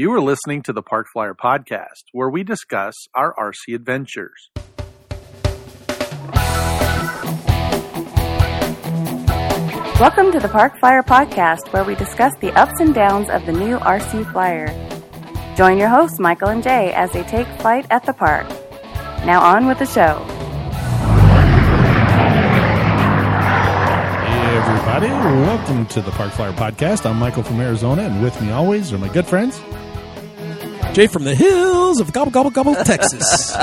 You are listening to the Park Flyer Podcast, where we discuss our RC adventures. Welcome to the Park Flyer Podcast, where we discuss the ups and downs of the new RC Flyer. Join your hosts, Michael and Jay, as they take flight at the park. Now on with the show. Hey, everybody. Welcome to the Park Flyer Podcast. I'm Michael from Arizona, and with me always are my good friends. Jay from the hills of Gobble Gobble Gobble, Texas.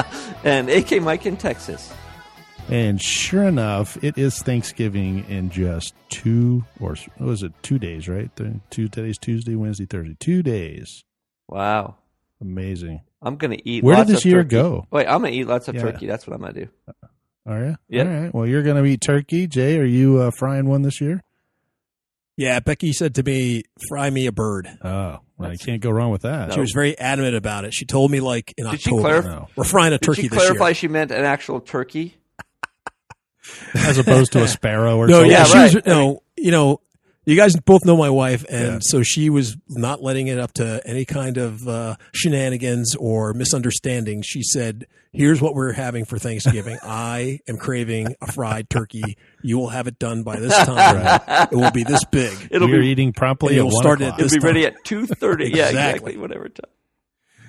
and AK Mike in Texas. And sure enough, it is Thanksgiving in just two, or what was it, two days, right? Two today's Tuesday, Wednesday, Thursday. Two days. Wow. Amazing. I'm going to eat Where did this year turkey. go? Wait, I'm going to eat lots of Yeah. turkey. That's what I'm going to do. Are you? Yeah. All right. Well, you're going to eat turkey. Jay, are you uh, frying one this year? Yeah, Becky said to me, "Fry me a bird." Oh, well, you can't go wrong with that. She was very adamant about it. She told me like in Did she October, clarify- No. we're frying a Did turkey she this clarify year. she meant an actual turkey? As opposed to a sparrow or No, something. yeah, Yeah, she was. right. No, you know, you guys both know my wife, and Yeah. so she was not letting it up to any kind of uh, shenanigans or misunderstanding. She said, "Here's what we're having for Thanksgiving. I am craving a fried turkey. You will have it done by this time. It will be this big." It'll We're be eating promptly Yeah, at we'll start it o'clock. this it'll be ready at 2:30. Yeah, Exactly. exactly. Whatever time.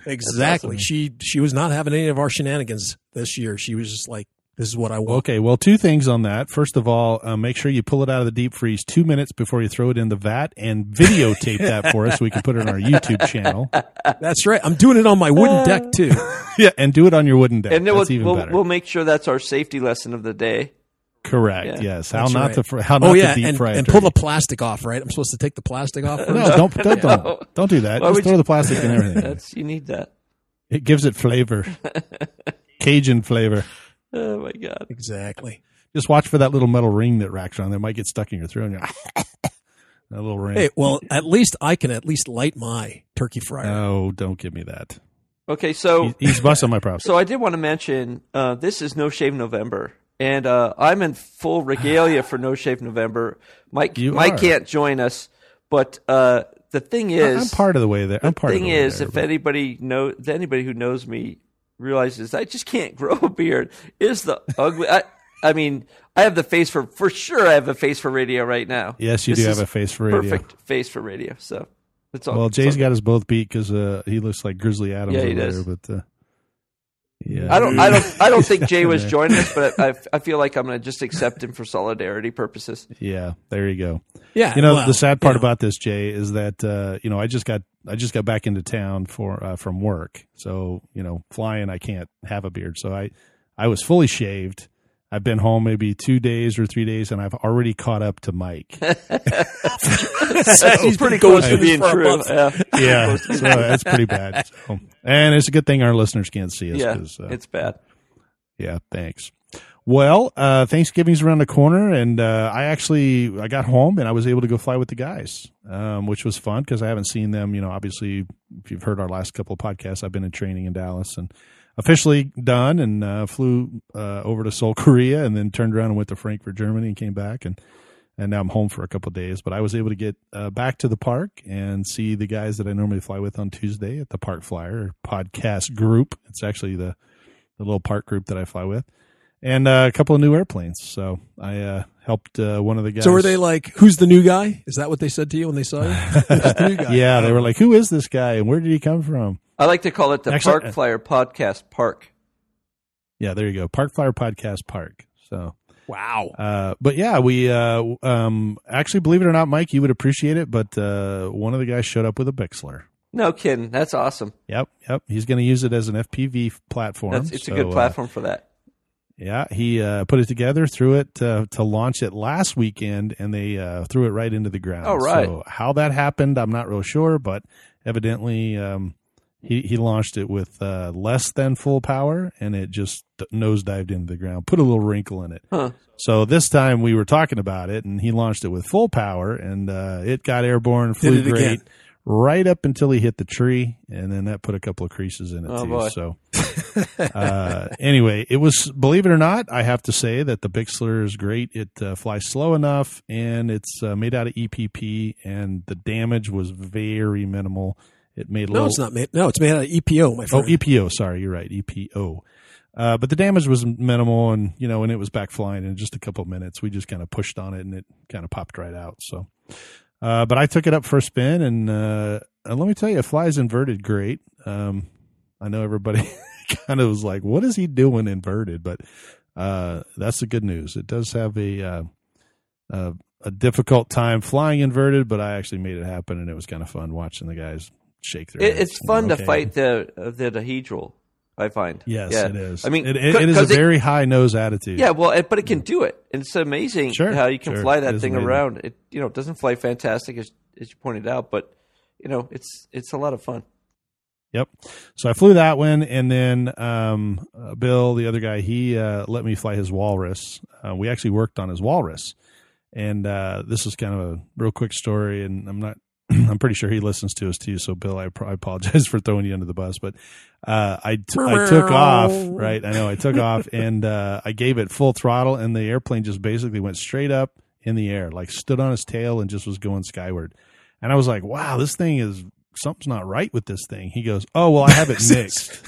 Exactly. awesome. She she was not having any of our shenanigans this year. She was just like, "This is what I want." Okay, well, two things on that. First of all, uh, make sure you pull it out of the deep freeze two minutes before you throw it in the vat and videotape that for us so we can put it on our YouTube channel. That's right. I'm doing it on my wooden deck too. Yeah, and do it on your wooden deck. And then That's we'll, even we'll, better. we'll make sure that's our safety lesson of the day. Correct. Yeah. yes. How That's not right. to fr- how not Oh yeah, to deep and, fry a and pull the plastic off. Right. I'm supposed to take the plastic off. First? No, don't don't don't, don't do that. Why Just throw you- the plastic and everything. That's you need that. It gives it flavor, Cajun flavor. Oh my god. Exactly. Just watch for that little metal ring that racks on. That might get stuck in your throat. And you're that little ring. Hey, well, at least I can at least light my turkey fryer. Oh, don't give me that. Okay, so He- He's busting my props. So I did want to mention uh, this is No Shave November, and uh, I'm in full regalia for No Shave November. Mike You Mike are. can't join us, but uh, the thing is, I'm part of the way there. I'm the thing of the way is, there, if but- anybody know anybody who knows me realizes I just can't grow a beard. is the ugly. I, I mean, I have the face for for sure. I have a face for radio right now. Yes, you This do have a face for radio. Perfect face for radio. So it's all. Well, Jay's all- got us both beat because uh, he looks like Grizzly Adams Yeah, he over does. there. But uh, yeah, I don't. I don't. I don't think Jay was Yeah. joining us, but I, I feel like I'm going to just accept him for solidarity purposes. Yeah, there you go. yeah. You know, well, the sad part you know, about this, Jay, is that uh, you know I just got I just got back into town for uh, from work, so you know flying I can't have a beard, so I I was fully shaved. I've been home maybe two days or three days, and I've already caught up to Mike. He's pretty close going to being this for a true. Yeah, yeah, so that's pretty bad. So, and it's a good thing our listeners can't see us. yeah, 'cause, uh, it's bad. Yeah, thanks. Well, uh, Thanksgiving's around the corner, and uh, I actually I got home and I was able to go fly with the guys, um, which was fun because I haven't seen them. You know, obviously, if you've heard our last couple of podcasts, I've been in training in Dallas and officially done, and uh, flew uh, over to Seoul, Korea, and then turned around and went to Frankfurt, Germany, and came back and. And now I'm home for a couple of days, but I was able to get uh, back to the park and see the guys that I normally fly with on Tuesday at the Park Flyer podcast group. It's actually the the little park group that I fly with, and uh, a couple of new airplanes. So I uh, helped uh, one of the guys. So were they like, "Who's the new guy?" Is that what they said to you when they saw you? The new guy? Yeah, they were like, "Who is this guy, and where did he come from?" I like to call it the Actually- Park Flyer Podcast Park. Yeah, there you go, Park Flyer Podcast Park. So, Wow. uh, but yeah, we uh, um, actually, believe it or not, Mike, you would appreciate it. But uh, one of the guys showed up with a Bixler. No kidding. That's awesome. Yep, yep. He's going to use it as an FPV platform. That's it's So, a good uh, platform for that. Yeah, he uh, put it together, threw it uh, to launch it last weekend, and they uh, threw it right into the ground. Oh, right. So how that happened, I'm not real sure, but evidently um, he he launched it with uh, less than full power, and it just nosedived into the ground, put a little wrinkle in it. Huh. So this time we were talking about it, and he launched it with full power, and uh, it got airborne, flew it again. great. Right up until he hit the tree, and then that put a couple of creases in it Oh, too. boy. So uh, anyway, it was believe it or not, I have to say that the Bixler is great. It uh, flies slow enough, and it's uh, made out of EPP, and the damage was very minimal. It made a No, it's not made. No, it's made out of EPO, my friend. Oh. EPO. Sorry, you're right. EPO. Uh, but the damage was minimal, and you know, and it was back flying in just a couple of minutes. We just kind of pushed on it, and it kind of popped right out. So, uh, but I took it up for a spin, and, uh, and let me tell you, it flies inverted great. Um, I know everybody kind of was like, "What is he doing inverted?" But uh, that's the good news. It does have a uh, uh, a difficult time flying inverted, but I actually made it happen, and it was kind of fun watching the guys shake their. It, it's fun Okay. to fight the uh, the dihedral. I find. Yes, Yeah. it is. I mean, it, it, it is a very high nose attitude. Yeah, well, it- but it can do it. And it's amazing Sure, how you can sure. fly that thing amazing. around. It you know doesn't fly fantastic as as you pointed out, but you know it's it's a lot of fun. Yep. So I flew that one, and then um, uh, Bill, the other guy, he uh, let me fly his Walrus. Uh, we actually worked on his Walrus, and uh, this is kind of a real quick story. And I'm not, I'm pretty sure he listens to us too. So Bill, I, I apologize for throwing you under the bus, but uh, I t- I took off. Right, I know I took off, and uh, I gave it full throttle, and the airplane just basically went straight up in the air, like stood on its tail and just was going skyward. And I was like, wow, this thing is something's not right with this thing. He goes, oh, well, I have it mixed.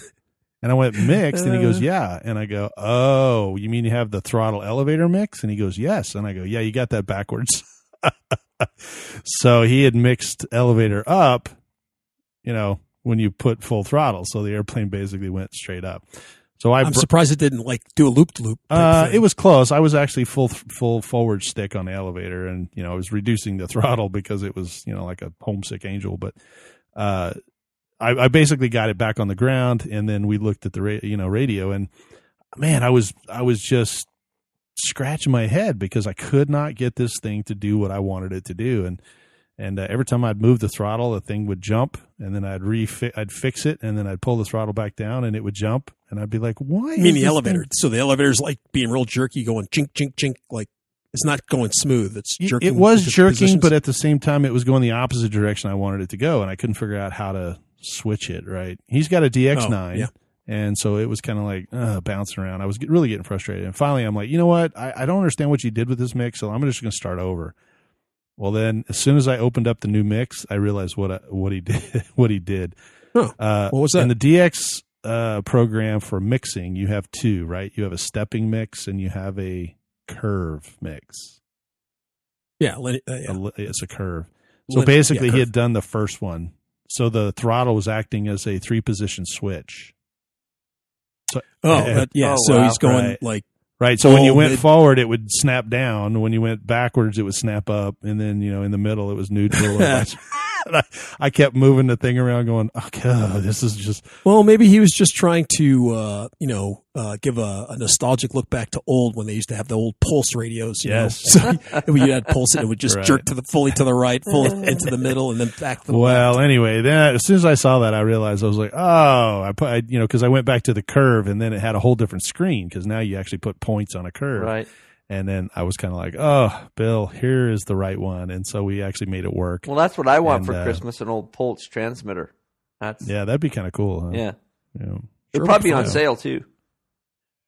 And I went mixed, and he goes, yeah. And I go, oh, you mean you have the throttle elevator mix? And he goes, yes. And I go, yeah, you got that backwards. so he had mixed elevator up, you know, when you put full throttle. So the airplane basically went straight up. So I, I'm br- surprised it didn't like do a loop loop. uh, it was close. I was actually full full forward stick on the elevator, and you know I was reducing the throttle because it was you know like a homesick angel. But uh, I, I basically got it back on the ground, and then we looked at the ra- you know radio, and man, I was I was just scratching my head because I could not get this thing to do what I wanted it to do, and and uh, every time I'd move the throttle, the thing would jump, and then I'd refi- I'd fix it, and then I'd pull the throttle back down, and it would jump, and I'd be like, "Why?" I mean the elevator. thing- So the elevator's like being real jerky, going chink chink chink. Like it's not going smooth. It's jerking. It was jerking, positions. but at the same time, it was going the opposite direction I wanted it to go, and I couldn't figure out how to switch it. Right? He's got a DX9, Oh, yeah. And so it was kind of like uh, bouncing around. I was get- really getting frustrated, and finally, I'm like, you know what? I, I don't understand what you did with this mix, so I'm just going to start over. Well, then, as soon as I opened up the new mix, I realized what I, what he did. what he did. Uh, What was that? In the DX uh, program for mixing, you have two, right? You have a stepping mix and you have a curve mix. yeah, uh, yeah. it's a curve. So Line- basically, yeah, he had done the first one. So the throttle was acting as a three position switch. So, Oh, that- yeah. Oh, so wow. he's going Right. like right. So when you went mid- forward, it would snap down. When you went backwards, it would snap up. And then, you know, in the middle, it was neutral. or vice- And I, I kept moving the thing around going, okay, this is just, Well, maybe he was just trying to, uh, you know, uh, give a, a nostalgic look back to old when they used to have the old pulse radios. You Yes. Know? So when you had pulse, it would just Right. jerk to the fully to the right, full into the middle, and then back the well, left. anyway, then as soon as I saw that, I realized I was like, oh, I put, I, you know, because I went back to the curve, and then it had a whole different screen because now you actually put points on a curve, Right. And then I was kind of like, oh, Bill, here is the right one, and so we actually made it work. Well, that's what I want And, for uh, Christmas—an old Pulse transmitter. That's yeah, that'd be kind of cool. Huh? yeah. Yeah. It'll probably be on sale too.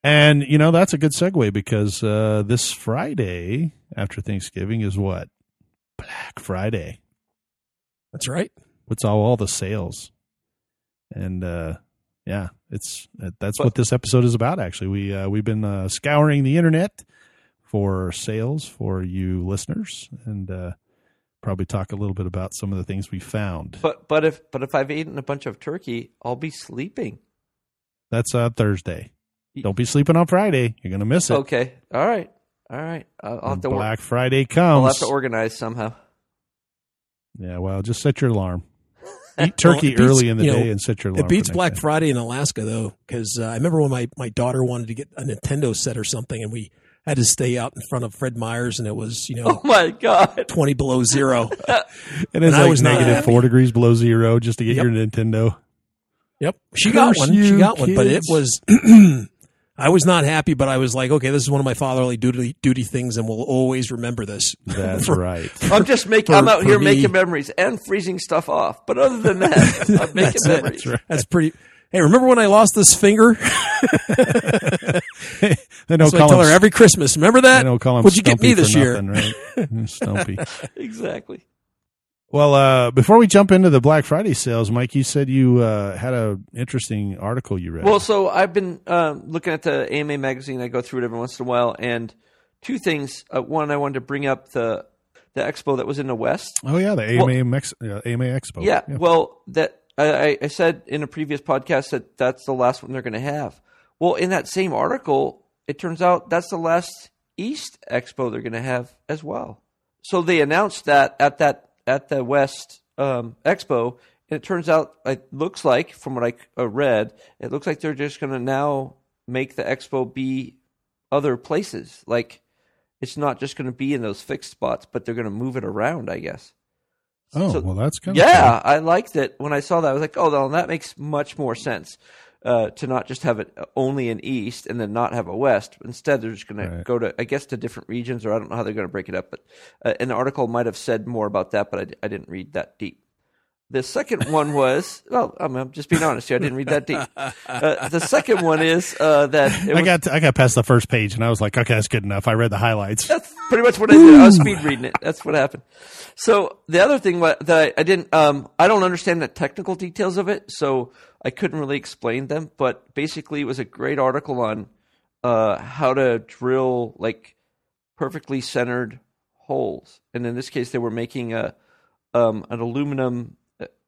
And you know that's a good segue because uh, this Friday after Thanksgiving is what Black Friday. That's right. What's all all the sales? And uh, yeah, it's that's But- what this episode is about. Actually, we uh, we've been uh, scouring the internet for sales for you listeners, and uh, probably talk a little bit about some of the things we found. But but if but if I've eaten a bunch of turkey, I'll be sleeping. That's uh, Thursday. Don't be sleeping on Friday. You're gonna miss it. Okay. All right. All right. I'll, I'll have When to. wor- Black Friday I'll have to organize somehow. Yeah, well, just set your alarm. Eat turkey it beats- early in the you know, day and set your alarm. It beats Black day. Friday in Alaska though, because uh, I remember when my, my daughter wanted to get a Nintendo set or something, and we had to stay out in front of Fred Meyer's, and it was you know Oh my god. twenty below zero. And it's and I was negative happy. four degrees below zero just to get Yep. your Nintendo. Yep, she got Curse one. She you, got one, but it was. I was not happy, but I was like, okay, this is one of my fatherly duty duty things, and we'll always remember this. That's For- right. I'm just making. For- I'm out here me- making memories and freezing stuff off. But other than that, I'm making That's it. memories. That's pretty. Hey, remember when I lost this finger? they don't I call tell her every Christmas. Remember they that? don't call him What'd you get Stumpy me this for year? nothing, right? Stumpy. Exactly. Well, uh, before we jump into the Black Friday sales, Mike, you said you uh, had an interesting article you read. Well, so I've been um, looking at the AMA magazine. I go through it every once in a while, and two things. Uh, one, I wanted to bring up the the expo that was in the West. oh yeah, the AMA Mex- uh, AMA Expo. Yeah, well, that I, I said in a previous podcast that that's the last one they're going to have. Well, in that same article, it turns out that's the last East Expo they're going to have as well. So they announced that at that at the West um, Expo, and it turns out it looks like, from what I uh, read, it looks like they're just going to now make the expo be other places. Like it's not just going to be in those fixed spots, but they're going to move it around. I guess. Oh So- well, that's kind of Yeah, I liked it when I saw that. I was like, oh, well, that makes much more sense uh, to not just have it only in East and then not have a West. Instead, they're just going Right. to go to, I guess, to different regions, or I don't know how they're going to break it up. But uh, an article might have said more about that, but I, I didn't read that deep. The second one was, well, I'm, I'm just being honest here. I didn't read that deep. Uh, the second one is uh, that it I was- got I got past the first page and I was like, okay, that's good enough. I read the highlights. That's pretty much what I did. I was speed reading it. That's what happened. So the other thing that I, I didn't, um, I don't understand the technical details of it, so I couldn't really explain them. But basically, it was a great article on uh, how to drill like perfectly centered holes, and in this case, they were making a um, an aluminum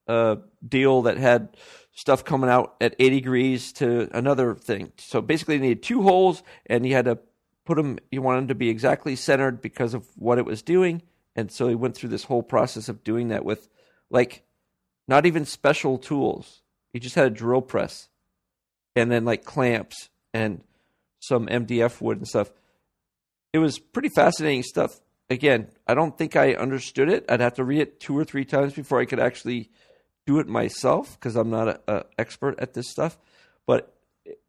uh, deal that had stuff coming out at 80 degrees to another thing. So basically, you needed two holes, and you had to put them. You wanted them to be exactly centered because of what it was doing, and so he went through this whole process of doing that with, like, not even special tools. He just had a drill press, and then like clamps and some MDF wood and stuff. It was pretty fascinating stuff. Again, I don't think I understood it. I'd have to read it two or three times before I could actually do it myself because I'm not an expert at this stuff. But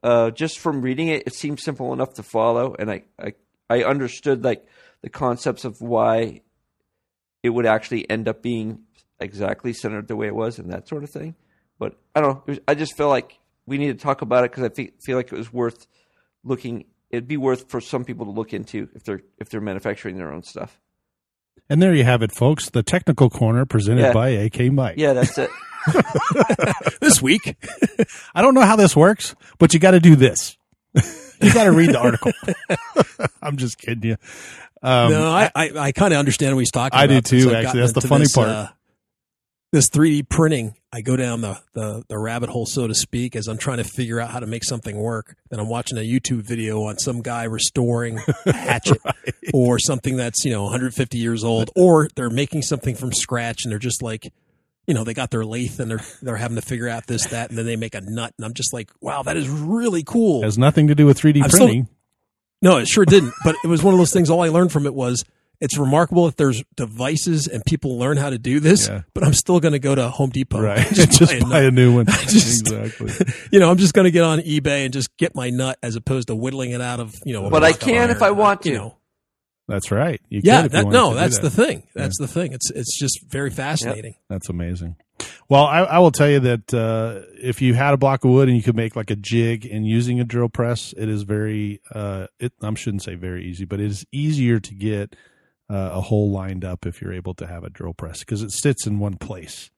uh, just from reading it, it seemed simple enough to follow, and I, I I understood like the concepts of why it would actually end up being exactly centered the way it was and that sort of thing. But I don't know. Was, I just feel like we need to talk about it because I fe- feel like it was worth looking. It'd be worth for some people to look into if they're if they're manufacturing their own stuff. And there you have it, folks. The technical corner presented Yeah. by AK Mike. Yeah, that's it. this week. I don't know how this works, but you got to do this. you got to read the article. I'm just kidding you. Um, no, I, I, I kind of understand what he's talking I about. do too, actually. That's the funny this, part. uh, this 3D printing, I go down the, the, the rabbit hole, so to speak, as I'm trying to figure out how to make something work. And I'm watching a YouTube video on some guy restoring a hatchet or something that's, you know, 150 years old, or they're making something from scratch and they're just like, you know, they got their lathe and they're they're having to figure out this, that, and then they make a nut. And I'm just like, wow, that is really cool. has nothing to do with 3D I'm still- printing. No, it sure didn't. But it was one of those things. All I learned from it was it's remarkable that there's devices and people learn how to do this. Yeah. But I'm still going to go to Home Depot. right. and Just, buy a buy nut. a new one. just- exactly. You know, I'm just going to get on eBay and just get my nut as opposed to whittling it out of you know. But I can if. I want You to. know, That's right. You yeah. could if you That, no, to that's that. the thing. That's the thing. It's it's just very fascinating. That's amazing. Well, I, I will tell you that uh, if you had a block of wood and you could make like a jig and using a drill press, it is very. Uh, it I shouldn't say very easy, but it is easier to get uh, a hole lined up if you're able to have a drill press because it sits in one place,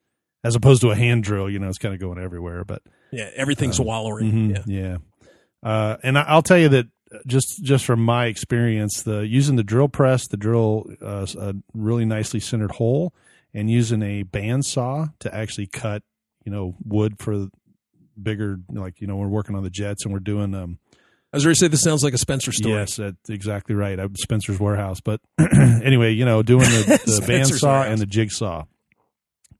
as opposed to a hand drill. You know, it's kind of going everywhere. But Yeah, everything's wallowing. Mhm, Yeah. yeah. Uh, and I, I'll tell you that just just from my experience, the using the drill press, the drill uh, a really nicely centered hole, and using a bandsaw to actually cut, you know, wood for bigger, like you know, we're working on the jets and we're doing um. I was ready to say this sounds like a Spencer story. Yes, that's exactly right. I'm Spencer's warehouse, but anyway, you know, doing the, the bandsaw Warehouse. and the jigsaw,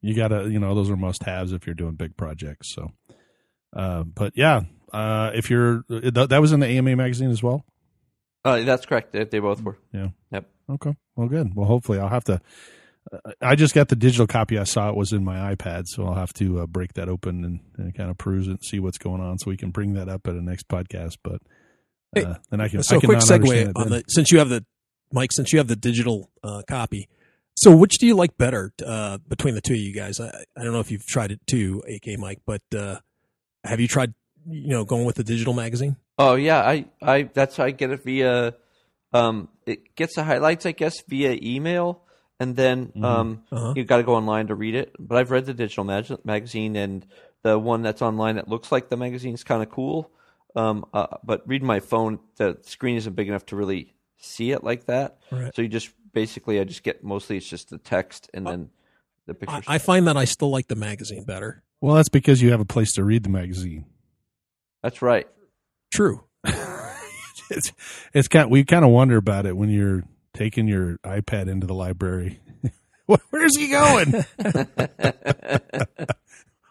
you gotta, you know, those are must haves if you're doing big projects. So, uh, but yeah, uh, if you're th- that was in the AMA magazine as well. Uh, that's correct. They, they both were. Yeah. Yep. Okay, well, good. Well, hopefully, I'll have to. Uh, I just got the digital copy. I saw it was in my iPad, so I'll have to uh, break that open and, and kind of peruse it and see what's going on, so we can bring that up at a next podcast. But Hey, uh, then I can. So I can quick not understand segue on the since you have the Mike since you have the digital uh, copy. So which do you like better uh, between the two of you guys? I, I don't know if you've tried it too, AK Mike, but uh, have you tried you know going with the digital magazine? Oh yeah, I, I that's how I get it via. Um, it gets the highlights, I guess, via email, and then um, Uh-huh. you got to go online to read it. But I've read the digital mag- magazine, and the one that's online that looks like the magazine is kind of cool. Um, uh, but reading my phone, the screen isn't big enough to really see it like that. Right. So you just basically, I just get mostly it's just the text and then the I, pictures. I find that I still like the magazine better. Well, that's because you have a place to read the magazine. that's right. True. It's it's kind. We kind of wonder about it when you're taking your iPad into the library. Where's he going?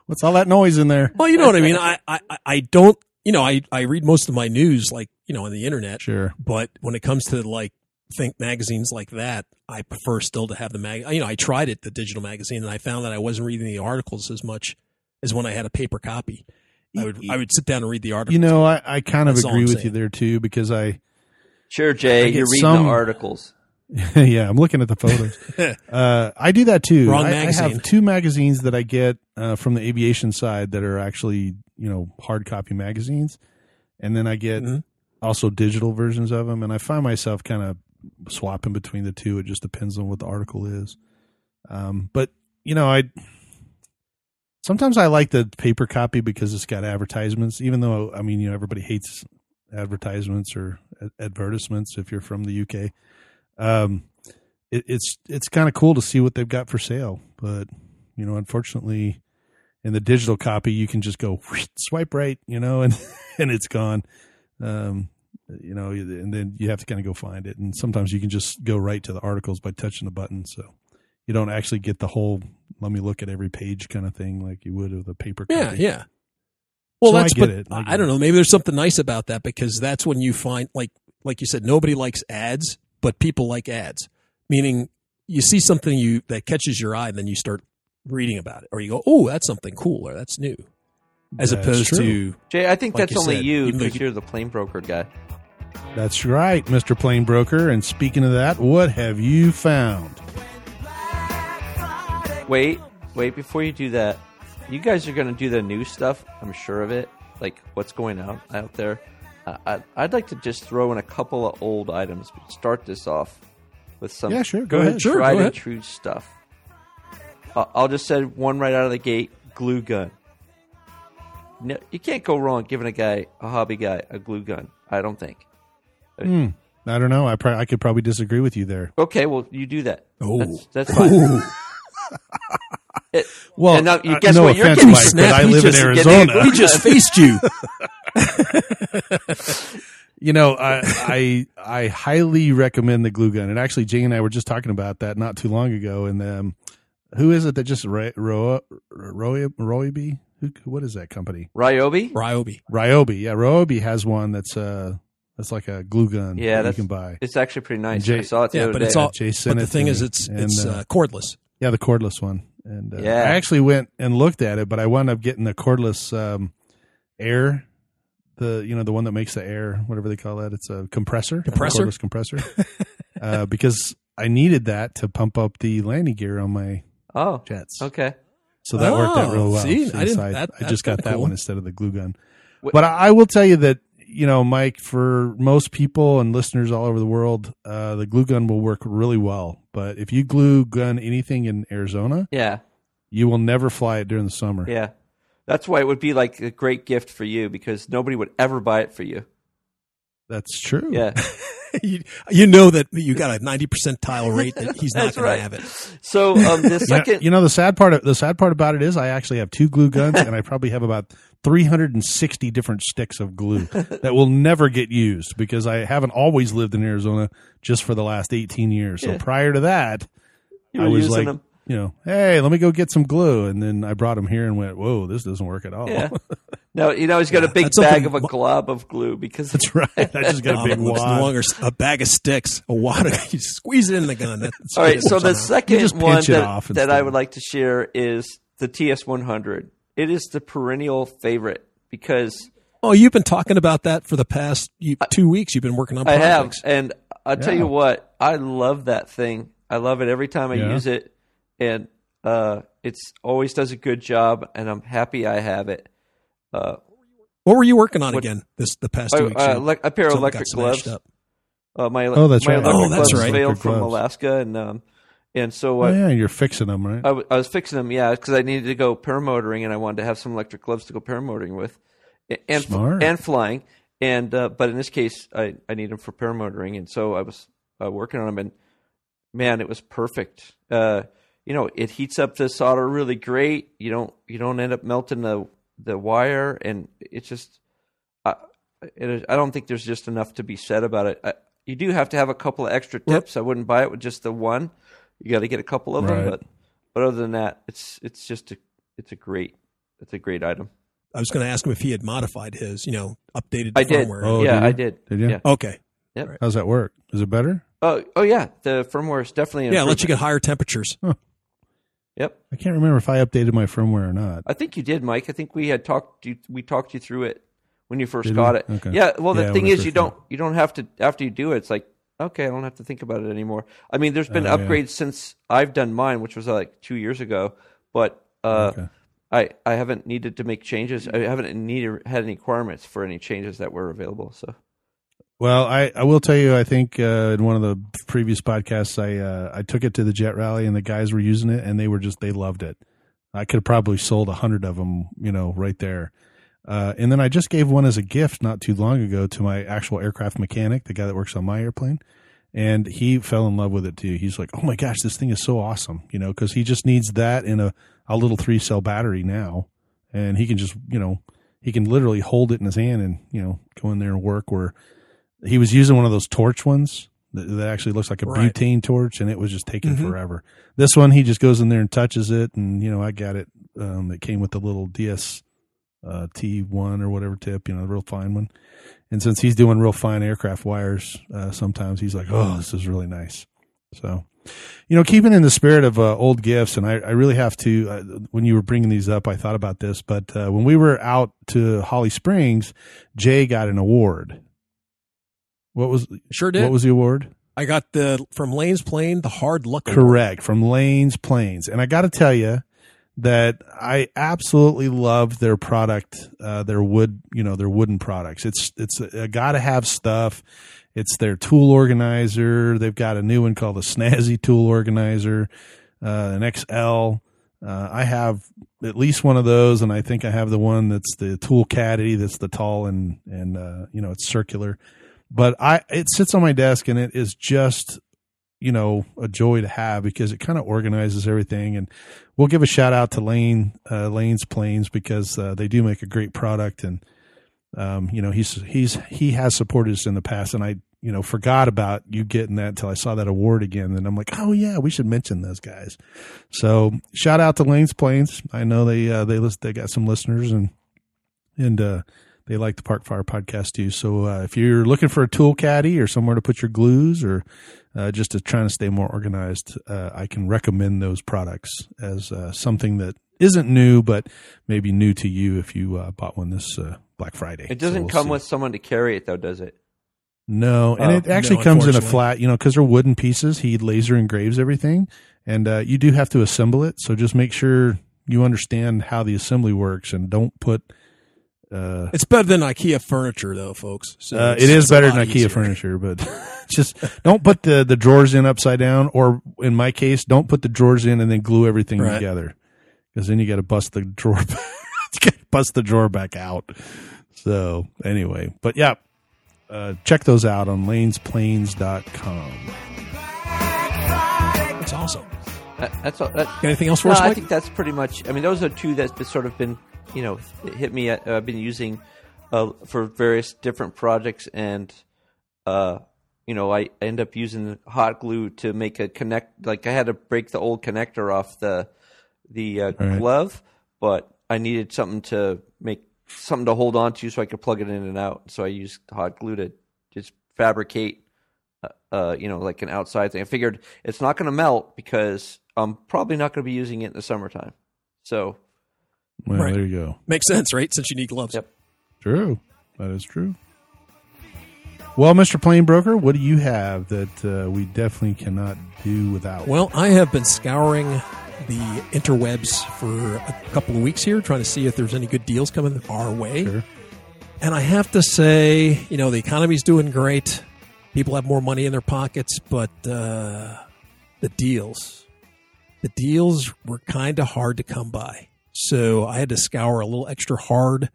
What's all that noise in there? Well, you know what I mean. I, I, I don't. You know, I, I read most of my news like you know on the internet. Sure. But when it comes to like think magazines like that, I prefer still to have the mag. You know, I tried it, the digital magazine, and I found that I wasn't reading the articles as much as when I had a paper copy. I would I would sit down and read the articles. You know, I, I kind of That's agree with saying. you there too because I, Sure, Jay, I you're reading some- the articles. yeah, I'm looking at the photos. uh, I do that too. Wrong I, I have two magazines that I get uh, from the aviation side that are actually you know hard copy magazines, and then I get Mhm. also digital versions of them, and I find myself kind of swapping between the two. It just depends on what the article is. Um, but you know, I sometimes I like the paper copy because it's got advertisements. Even though I mean, you know, everybody hates advertisements or advertisements if you're from the UK. Um, it, it's it's kind of cool to see what they've got for sale, but you know, unfortunately, in the digital copy, you can just go swipe right, you know, and and it's gone. Um, you know, and then you have to kind of go find it, and sometimes you can just go right to the articles by touching the button, so you don't actually get the whole let me look at every page kind of thing like you would with a paper Yeah, copy. yeah. Well, So I that's get but it. I I, don't know. Maybe there's something nice about that because that's when you find like like you said, nobody likes ads, but people like ads. Meaning, you see something you that catches your eye, and then you start reading about it, or you go, "Oh, that's something cool," or "That's new," as That's opposed true. to Jay, I think Like that's you only said, you because you- you're the plane broker guy. That's right, Mr. Plane Broker. And speaking of that, what have you found? Wait, wait, before you do that, you guys are going to do the new stuff. I'm sure of it. Like what's going out out there. Uh, I, I'd like to just throw in a couple of old items. Start this off with some Yeah, sure, go good, ahead. Sure, tried go and ahead. true stuff. Uh, I'll just say one right out of the gate: glue gun. No, you can't go wrong giving a guy, a hobby guy, a glue gun. I don't think. Hmm. I don't know. I pro- I could probably disagree with you there. Okay, well, you do that. Oh. That's, that's fine. It- Well, and now you uh, guess no what? You're offense, getting Mike, but snapped. I live in just- Arizona. he just faced you. You know, I, I I highly recommend the glue gun. And actually, Jane and I were just talking about that not too long ago. And um, who is it that just Roy Roy Ryobi? Who what is that company? Ryobi? Ryobi. Ryobi. Yeah, Ryobi has one that's uh that's like a glue gun. Yeah, that you can buy. It's actually pretty nice. Jay- I saw it Yeah, but day. it's all. Jay But the it to thing is, it's and, it's uh, uh, cordless. Yeah, the cordless one. And uh, Yeah. I actually went and looked at it, but I wound up getting the cordless um, air, the you know the one that makes the air, whatever they call that. It's a compressor, a Compressor? cordless compressor, uh, because I needed that to pump up the landing gear on my oh, jets. okay. So that worked out Oh, real well. see, I didn't- I, that- I just got that cool. one instead of the glue gun. But I, I will tell you that you know, Mike, for most people and listeners all over the world, uh, the glue gun will work really well. But if you glue gun anything in Arizona, Yeah, you will never fly it during the summer. yeah. That's why it would be like a great gift for you because nobody would ever buy it for you. That's true. Yeah, you, you know that you got a ninety percentile rate that he's not going right. to have it. So um, the You know, second, you know the sad part. The sad part about it is, I actually have two glue guns, and I probably have about 360 different sticks of glue that will never get used because I haven't always lived in Arizona just for the last 18 years. So Yeah. prior to that, I was like, them. You know, hey, let me go get some glue, and then I brought him here and went, whoa, this doesn't work at all. Yeah. No, you know he's got a big bag something- of a glob of glue because That's right. I just got a Um, big it's no wad. longer a bag of sticks, a wad. Of, you squeeze it in the gun. That's All right, so the somehow. second one that, that I would like to share is the TS100. It is the perennial favorite because Oh, you've been talking about that for the past two weeks. You've been working on I have, and I'll tell you what, I love that thing. I love it every time I Yeah. use it, and uh, it's always does a good job, and I'm happy I have it. Uh, What were you working on What- again this the past uh, two weeks? uh, le- a pair of electric gloves. up. Uh, my Oh, that's my right. electric Oh, that's gloves right. failed from gloves. Alaska, and um, and so Oh I, yeah, you're fixing them, right? I, w- I was fixing them, yeah, because I needed to go paramotoring, and I wanted to have some electric gloves to go paramotoring with, and Smart. and flying. And uh, but in this case, I, I need them for paramotoring, and so I was uh, working on them, and man, it was perfect. Uh, you know, it heats up the solder really great. You don't you don't end up melting the the wire, and it's just I it is, I don't think there's just enough to be said about it. I, you do have to have a couple of extra Well- tips. I wouldn't buy it with just the one. You got to get a couple of Right. them, but but other than that, it's it's just a it's a great it's a great item. I was going to ask him if he had modified his, you know, updated the I did. firmware. Oh, yeah, did? I did. Did you? Yeah. Okay. How's that work? Is it better? Oh, oh yeah. The firmware is definitely Yeah, it lets you get higher temperatures. Yep. I can't remember if I updated my firmware or not. I think you did, Mike. I think we had talked you we talked you through it when you first Did got we? it. Okay. Yeah. Well, the Yeah, thing is, you don't you don't have to after you do it. It's like okay, I don't have to think about it anymore. I mean, there's been Oh, yeah. upgrades since I've done mine, which was uh, like two years ago, but uh, Okay. I I haven't needed to make changes. I haven't needed had any requirements for any changes that were available. So Well, I, I will tell you, I think uh, in one of the previous podcasts, I uh, I took it to the Jet Rally, and the guys were using it, and they were just they loved it. I could have probably sold a hundred of them, you know, right there. Uh, and then I just gave one as a gift not too long ago to my actual aircraft mechanic, the guy that works on my airplane, and he fell in love with it too. He's like, "Oh my gosh, this thing is so awesome!" You know, because he just needs that in a a little three cell battery now, and he can just you know he can literally hold it in his hand and you know go in there and work where he was using one of those torch ones that, that actually looks like a Right. butane torch and it was just taking Mhm. forever this one he just goes in there and touches it and you know i got it um it came with the little ds uh, t1 or whatever tip you know the real fine one and since he's doing real fine aircraft wires uh, sometimes he's like oh this is really nice so you know keeping in the spirit of uh, old gifts and I, I really have to uh, when you were bringing these up i thought about this but uh, when we were out to holly springs jay got an award what was Sure did. what was the award? I got the from Lane's Plane the hard luck. Award. Correct from Lane's Planes, and I got to tell you that I absolutely love their product, uh, their wood, you know, their wooden products. It's it's a, got to have stuff. It's their tool organizer. They've got a new one called the Snazzy Tool Organizer, uh, an XL. Uh, I have at least one of those, and I think I have the one that's the Tool Caddy. That's the tall and and uh, you know it's circular. But I it sits on my desk, and it is just you know a joy to have because it kind of organizes everything. And we'll give a shout out to lane uh, lane's planes because uh, they do make a great product and um, you know he's he's he has supported us in the past and i you know forgot about you getting that until i saw that award again and i'm like oh yeah we should mention those guys. So shout out to lane's planes i know they uh, they list they got some listeners and and uh they like the Park Flyer podcast too. So uh, if you're looking for a tool caddy or somewhere to put your glues or uh, just to trying to stay more organized, uh, I can recommend those products as uh, something that isn't new, but maybe new to you if you uh, bought one this uh, Black Friday. it doesn't So we'll come see. with someone to carry it, though, does it? No, and Oh, it actually no, comes in a flat, you know, because they're wooden pieces. He laser engraves everything, and uh, you do have to assemble it. So just make sure you understand how the assembly works, and don't put. Uh, It's better than IKEA furniture, though, folks. So uh, it's- it is it's a better lot than IKEA easier. furniture, but just don't put the the drawers in upside down, or in my case, don't put the drawers in and then glue everything Right. together, because then you got to bust the drawer, you bust the drawer back out. So anyway, but yeah, uh, check those out on lanesplanes.com. That's awesome. That, that's all. That, anything else for no, us, I think that's pretty much. I mean, those are two that's sort of been, you know, it hit me. Uh, I've been using uh, for various different projects, and uh, you know, I end up using hot glue to make a connect. Like I had to break the old connector off the the uh, Right. glove, but I needed something to make something to hold on to so I could plug it in and out. So I used hot glue to just fabricate uh, uh, you know, like an outside thing. I figured it's not going to melt because I'm probably not going to be using it in the summertime. So Well, Right. there you go. Makes sense, right? Since you need gloves. Yep. True. That is true. Well, Mr. Plane Broker, what do you have that uh, we definitely cannot do without? Well, I have been scouring the interwebs for a couple of weeks here, trying to see if there's any good deals coming our way. Sure. And I have to say, you know, the economy's doing great. People have more money in their pockets, but uh, the deals the deals were kind of hard to come by. So I had to scour a little extra hard.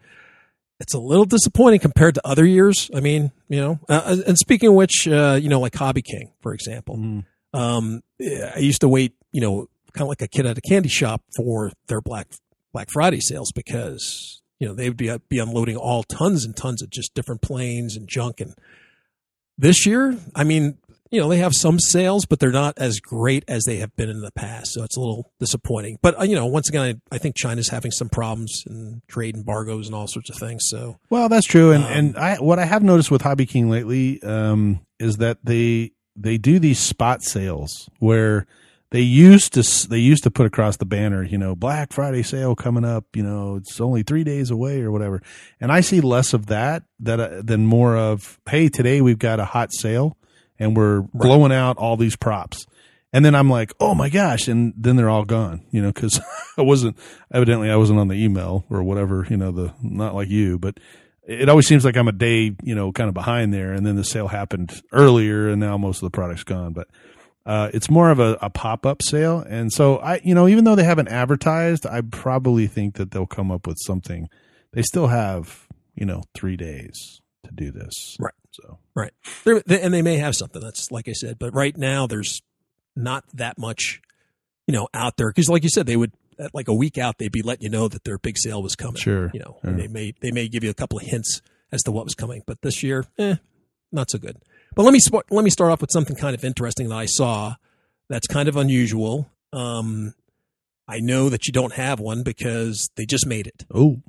It's a little disappointing compared to other years. I mean, you know, uh, and speaking of which, uh, you know, like Hobby King, for example, Mm. um, I used to wait, you know, kind of like a kid at a candy shop for their Black Black Friday sales because you know they'd be be unloading all tons and tons of just different planes and junk. And this year, I mean, you know, they have some sales, but they're not as great as they have been in the past. So it's a little disappointing. But uh, you know, once again, I, I think China's having some problems and trade embargoes and all sorts of things. So Well, that's true, and Um, and I what I have noticed with Hobby King lately um, is that they they do these spot sales where they used to they used to put across the banner, you know, Black Friday sale coming up, you know, it's only three days away or whatever, and I see less of that that uh, than more of hey, today we've got a hot sale and we're blowing out all these props. And then I'm like, oh my gosh. And then they're all gone, you know, cause I wasn't, evidently I wasn't on the email or whatever, you know, the, not like you, but it always seems like I'm a day, you know, kind of behind there. And then the sale happened earlier and now most of the product's gone. But, uh, it's more of a, a pop up sale. And so I, you know, even though they haven't advertised, I probably think that they'll come up with something. They still have, you know, three days to do this. Right. So, Right. They're, and they may have something. That's like I said, but right now there's not that much, you know, out there. Because like you said, they would at like a week out, they'd be letting you know that their big sale was coming. Sure. You know, and Yeah. they may they may give you a couple of hints as to what was coming. But this year, eh, not so good. But let me let me start off with something kind of interesting that I saw. That's kind of unusual. Um, I know that you don't have one because they just made it. oh,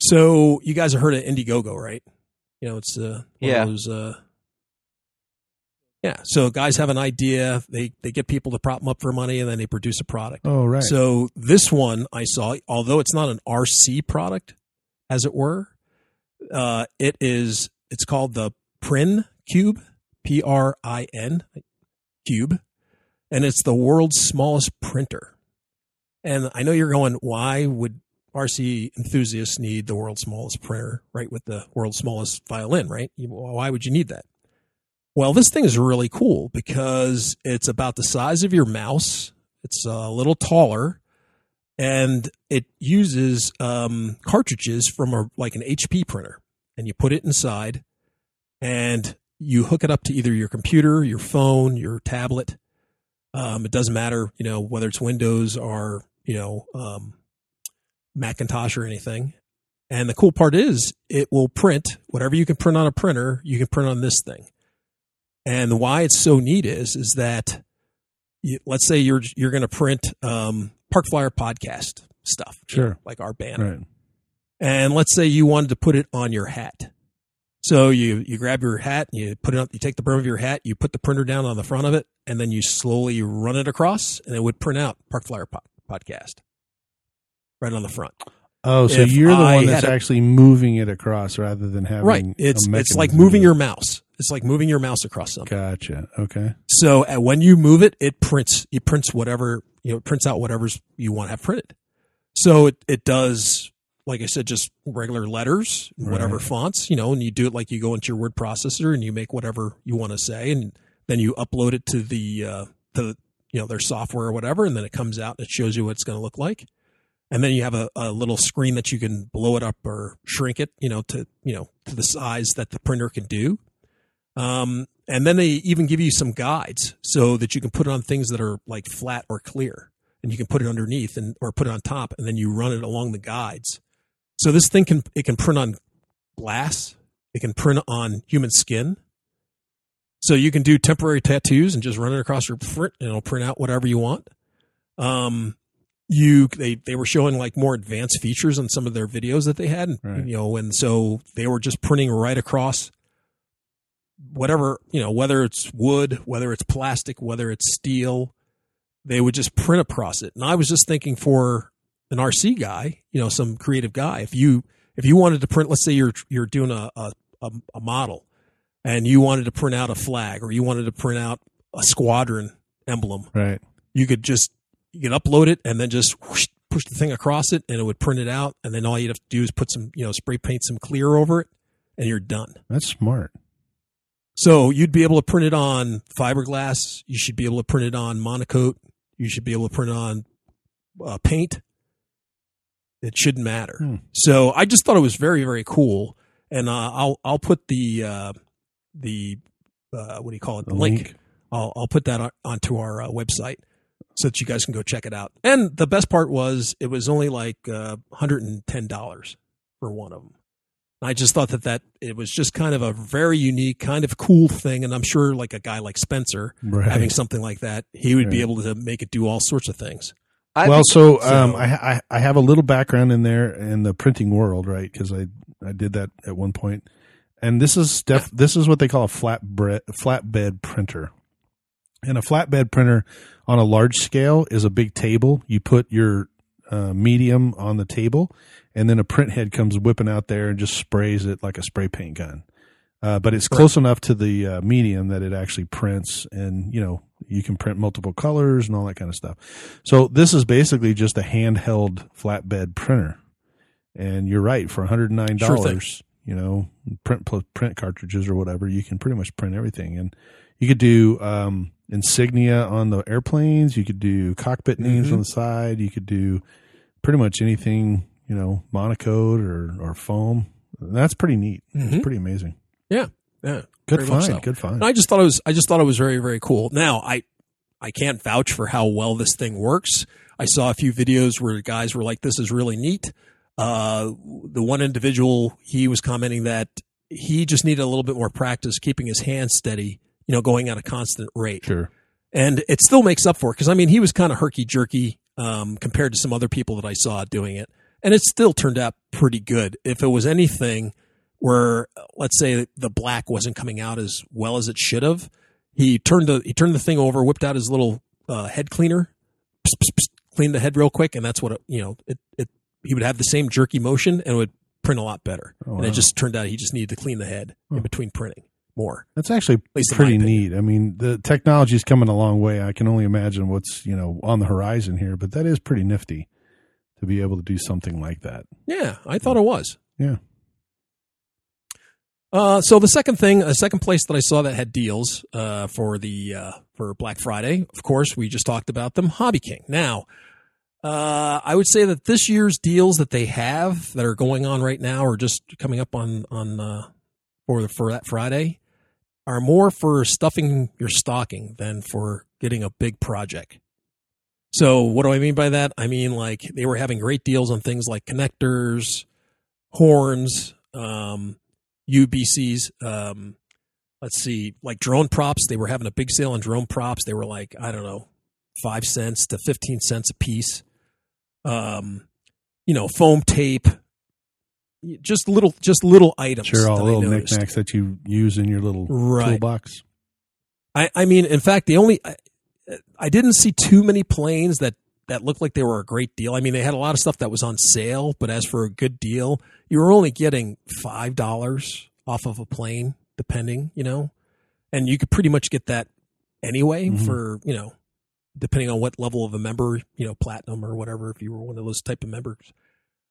So you guys have heard of Indiegogo, right? You know, it's uh, one Yeah. of those. Uh, yeah. So guys have an idea. They they get people to prop them up for money, and then they produce a product. oh, right. So this one I saw, although it's not an RC product, as it were, uh, it is. It's called the Prin Cube, P R I N Cube, and it's the world's smallest printer. And I know you're going, why would RC enthusiasts need the world's smallest printer, right? With the world's smallest violin, right? Why would you need that? Well, this thing is really cool because it's about the size of your mouse. It's a little taller, and it uses um, cartridges from a like an HP printer, and you put it inside, and you hook it up to either your computer, your phone, your tablet. Um, it doesn't matter, you know, whether it's Windows or you know um, Macintosh or anything. And the cool part is, it will print whatever you can print on a printer. You can print on this thing. And why it's so neat is is that you, let's say you're you're going to print um, Park Flyer podcast stuff, you Sure. know, like our banner, right. and let's say you wanted to put it on your hat. So you you grab your hat, and you put it on, you take the brim of your hat, you put the printer down on the front of it, and then you slowly run it across, and it would print out Park Flyer po- podcast right on the front. Oh, so If you're the I one that's a- actually moving it across rather than having Right. It's it's like moving your mouse. It's like moving your mouse across something. Gotcha. Okay. So uh, when you move it, it prints. It prints whatever you know. It prints out whatever's you want to have printed. So it it does, like I said, just regular letters, whatever Right. fonts, you know. And you do it like you go into your word processor and you make whatever you want to say, and then you upload it to the uh, to you know their software or whatever, and then it comes out and it shows you what it's going to look like. And then you have a, a little screen that you can blow it up or shrink it, you know, to you know to the size that the printer can do. Um, and then they even give you some guides so that you can put it on things that are like flat or clear, and you can put it underneath and or put it on top, and then you run it along the guides. So this thing can it can print on glass, it can print on human skin. So you can do temporary tattoos and just run it across your print, and it'll print out whatever you want. Um, you they they were showing like more advanced features on some of their videos that they had, Right. you know, and so they were just printing right across whatever you know whether it's wood whether it's plastic whether it's steel they would just print across it and i was just thinking for an rc guy you know some creative guy if you if you wanted to print let's say you're you're doing a a, a, a model and you wanted to print out a flag or you wanted to print out a squadron emblem Right. you could just you can upload it and then just whoosh, push the thing across it and it would print it out and then all you'd have to do is put some you know spray paint some clear over it and you're done That's smart. so you'd be able to print it on fiberglass. You should be able to print it on MonoKote. you should be able to print on uh, paint. It shouldn't matter. Hmm. So I just thought it was very very cool, and uh, I'll I'll put the uh, the uh, what do you call it The link. link. I'll I'll put that on, onto our uh, website so that you guys can go check it out. And the best part was it was only like uh, hundred and ten dollars for one of them. I just thought that that it was just kind of a very unique, kind of cool thing, and I'm sure like a guy like Spencer Right. having something like that, he would be able to make it do all sorts of things. I well, think- so, so- um, I, I I have a little background in there in the printing world, right? Because I I did that at one point, and this is def, this is what they call a flatbed flatbed printer, and a flatbed printer on a large scale is a big table. You put your uh, medium on the table, and then a print head comes whipping out there and just sprays it like a spray paint gun. Uh, but it's close enough to the uh, medium that it actually prints, and you know you can print multiple colors and all that kind of stuff. So this is basically just a handheld flatbed printer, and you're right for 109 Sure dollars. you know, print print cartridges or whatever, you can pretty much print everything, and you could do um, insignia on the airplanes. You could do cockpit names Mhm. on the side. You could do pretty much anything, you know, MonoKote or or foam. That's pretty neat. Mhm. It's pretty amazing. Yeah, Yeah. Good find. so. Good find. And I just thought it was I just thought it was very very cool. Now I I can't vouch for how well this thing works. I saw a few videos where guys were like, "This is really neat." Uh, the one individual he was commenting that he just needed a little bit more practice keeping his hands steady, you know, going at a constant rate. Sure. and it still makes up for it because I mean he was kind of herky jerky um, compared to some other people that I saw doing it, and it still turned out pretty good. If it was anything where, let's say, the black wasn't coming out as well as it should have, he turned the he turned the thing over, whipped out his little uh, head cleaner, pss, pss, pss, cleaned the head real quick, and that's what it, you know. It, it he would have the same jerky motion and it would print a lot better. Oh, And wow. it just turned out he just needed to clean the head in between printing more. That's actually pretty neat. I mean, the technology is coming a long way. I can only imagine what's you know on the horizon here, but that is pretty nifty to be able to do something like that. Yeah, I thought it was. Yeah. Uh, so the second thing, a second place that I saw that had deals uh, for the uh, for Black Friday, of course, we just talked about them. Hobby King. Now, uh, I would say that this year's deals that they have that are going on right now, or just coming up on on uh, for for that Friday, are more for stuffing your stocking than for getting a big project. So what do I mean by that? I mean like they were having great deals on things like connectors, horns, um, UBCs. Um, let's see, like drone props. They were having a big sale on drone props. They were like I don't know, five cents to fifteen cents a piece. Um, you know, foam tape. Just little, just little items. Sure, all that the I little knickknacks that you use in your little Right. toolbox. I, I mean, in fact, the only I, I didn't see too many planes that that looked like they were a great deal. I mean, they had a lot of stuff that was on sale, but as for a good deal, you were only getting five dollars off of a plane, depending, you know, and you could pretty much get that anyway Mhm. for you know, depending on what level of a member, you know, platinum or whatever, if you were one of those type of members.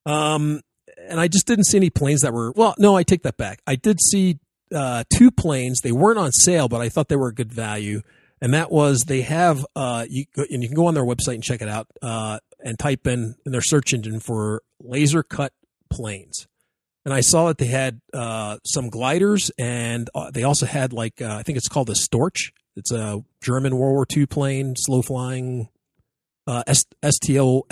Um, and I just didn't see any planes that were well. No, I take that back. I did see uh, two planes. They weren't on sale, but I thought they were a good value. And that was they have uh, you and you can go on their website and check it out uh, and type in in their search engine for laser cut planes. And I saw that they had uh, some gliders, and uh, they also had like uh, I think it's called a Storch. It's a German World War II plane, slow flying uh, S- STOL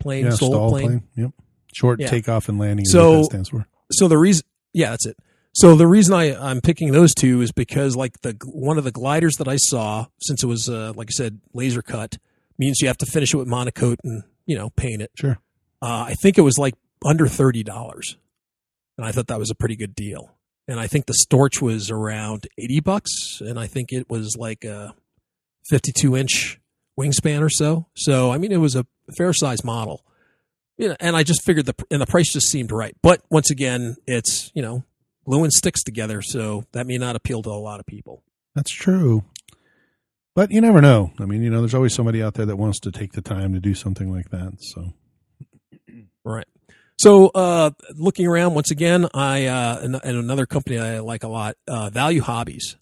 plane, Yeah, STOL stall plane. plane. Yep. Short Yeah. takeoff and landing is So- what that stands for. so the reason yeah that's it. So the reason I, i'm picking those two is because like the one of the gliders that i saw since it was uh, like i said laser cut means you have to finish it with MonoKote and you know paint it. Sure. uh, i think it was like under $30 and i thought that was a pretty good deal. And i think the storch was around 80 bucks. And i think it was like a 52 inch wingspan or so. So i mean it was a fair size model you know, and I just figured the and the price just seemed right. But once again, it's you know glue and sticks together, so that may not appeal to a lot of people. That's true. But you never know. I mean, you know, there's always somebody out there that wants to take the time to do something like that. So Right. So uh, looking around once again, I uh, and, and another company I like a lot, uh, Value Hobbies.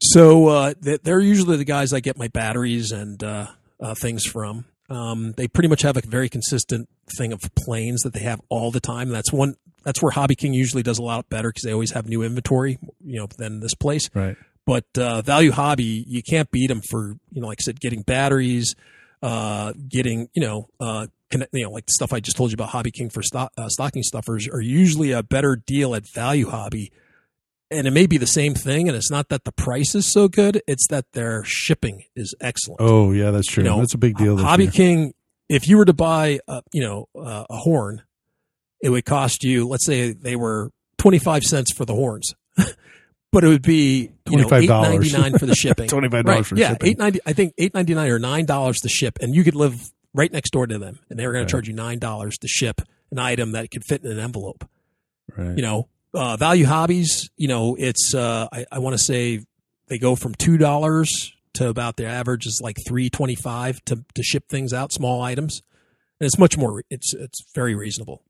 So uh, they- they're usually the guys I get my batteries and uh, uh, things from. Um, they pretty much have a very consistent thing of planes that they have all the time. That's one. That's where Hobby King usually does a lot better because they always have new inventory, you know, than this place. Right. But uh, Value Hobby, you can't beat them for you know, like I said, getting batteries, uh, getting you know, uh, connect, you know, like the stuff I just told you about Hobby King for stock, uh, stocking stuffers are usually a better deal at Value Hobby. And it may be the same thing, and it's not that the price is so good; it's that their shipping is excellent. Oh yeah, that's true. You know, that's a big deal. Hobby year. King, if you were to buy, uh, you know, uh, a horn, it would cost you. Let's say they were twenty five cents for the horns, but it would be you know eight $25. ninety nine for the shipping. $25 right? for yeah, shipping. eight ninety. I think eight ninety nine or nine dollars to ship, and you could live right next door to them, and they were going Right. to charge you nine dollars to ship an item that could fit in an envelope Right. you know uh, value hobbies you know it's uh, i, I want to say they go from two dollars to about their average is like three twenty five to to ship things out small items. And it's much more it's it's very reasonable.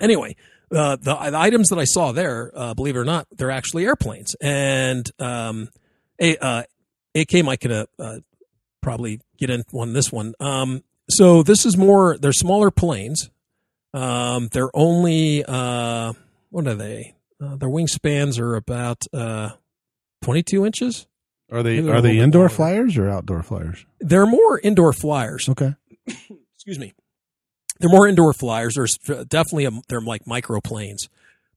Anyway uh, the, the items that i saw there uh, believe it or not they're actually airplanes. And um, a, uh, AK Mike could uh, probably get in on this one. Um, so this is more they're smaller planes. Um, they're only uh, what are they? Uh, their wingspans are about uh, 22 inches. Are they they're they indoor longer. flyers or outdoor flyers? They're more indoor flyers. Okay. Excuse me. They're more indoor flyers. There's definitely a, they're like microplanes,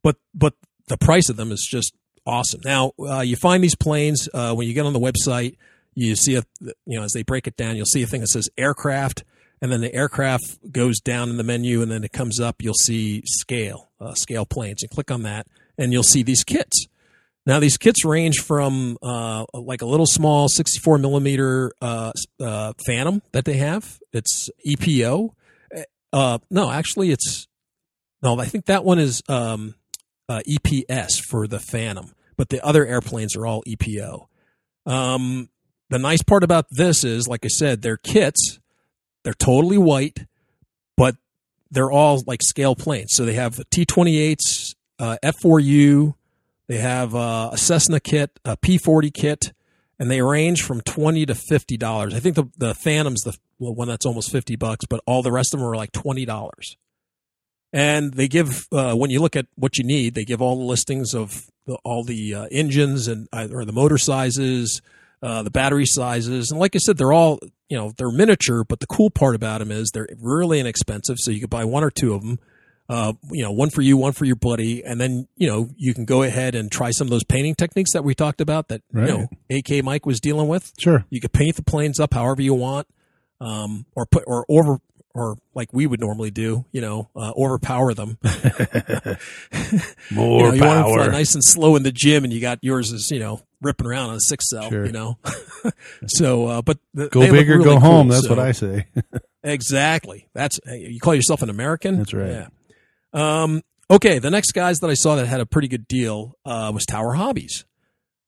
but but the price of them is just awesome. Now uh, you find these planes uh, when you get on the website. You see a you know as they break it down, you'll see a thing that says aircraft, and then the aircraft goes down in the menu, and then it comes up. You'll see scale uh, scale planes, and click on that, and you'll see these kits. Now these kits range from uh, like a little small 64 millimeter uh, uh, Phantom that they have. It's EPO. Uh, no, actually, it's no. I think that one is um, uh, EPS for the Phantom, but the other airplanes are all EPO. Um, the nice part about this is, like I said, they're kits. They're totally white, but they're all like scale planes. So they have T28s, uh, F4U. They have uh, a Cessna kit, a P40 kit, and they range from twenty to fifty dollars. I think the the Phantom's the one that's almost fifty bucks, but all the rest of them are like twenty dollars. And they give uh, when you look at what you need, they give all the listings of the, all the uh, engines and uh, or the motor sizes, uh, the battery sizes, and like I said, they're all you know they're miniature. But the cool part about them is they're really inexpensive, so you could buy one or two of them. Uh, you know, one for you, one for your buddy, and then you know you can go ahead and try some of those painting techniques that we talked about that Right. you know AK Mike was dealing with. Sure. You could paint the planes up however you want, um, or put or over or like we would normally do, you know, uh, overpower them. More you know, you want to power. fly nice and slow in the gym, and you got yours is you know ripping around on a six cell, Sure. you know. so, uh, but the, go big or really go cool, home. That's so- what I say. Exactly. That's you call yourself an American. That's right. Yeah. Um, okay. The next guys that I saw that had a pretty good deal uh, was Tower Hobbies.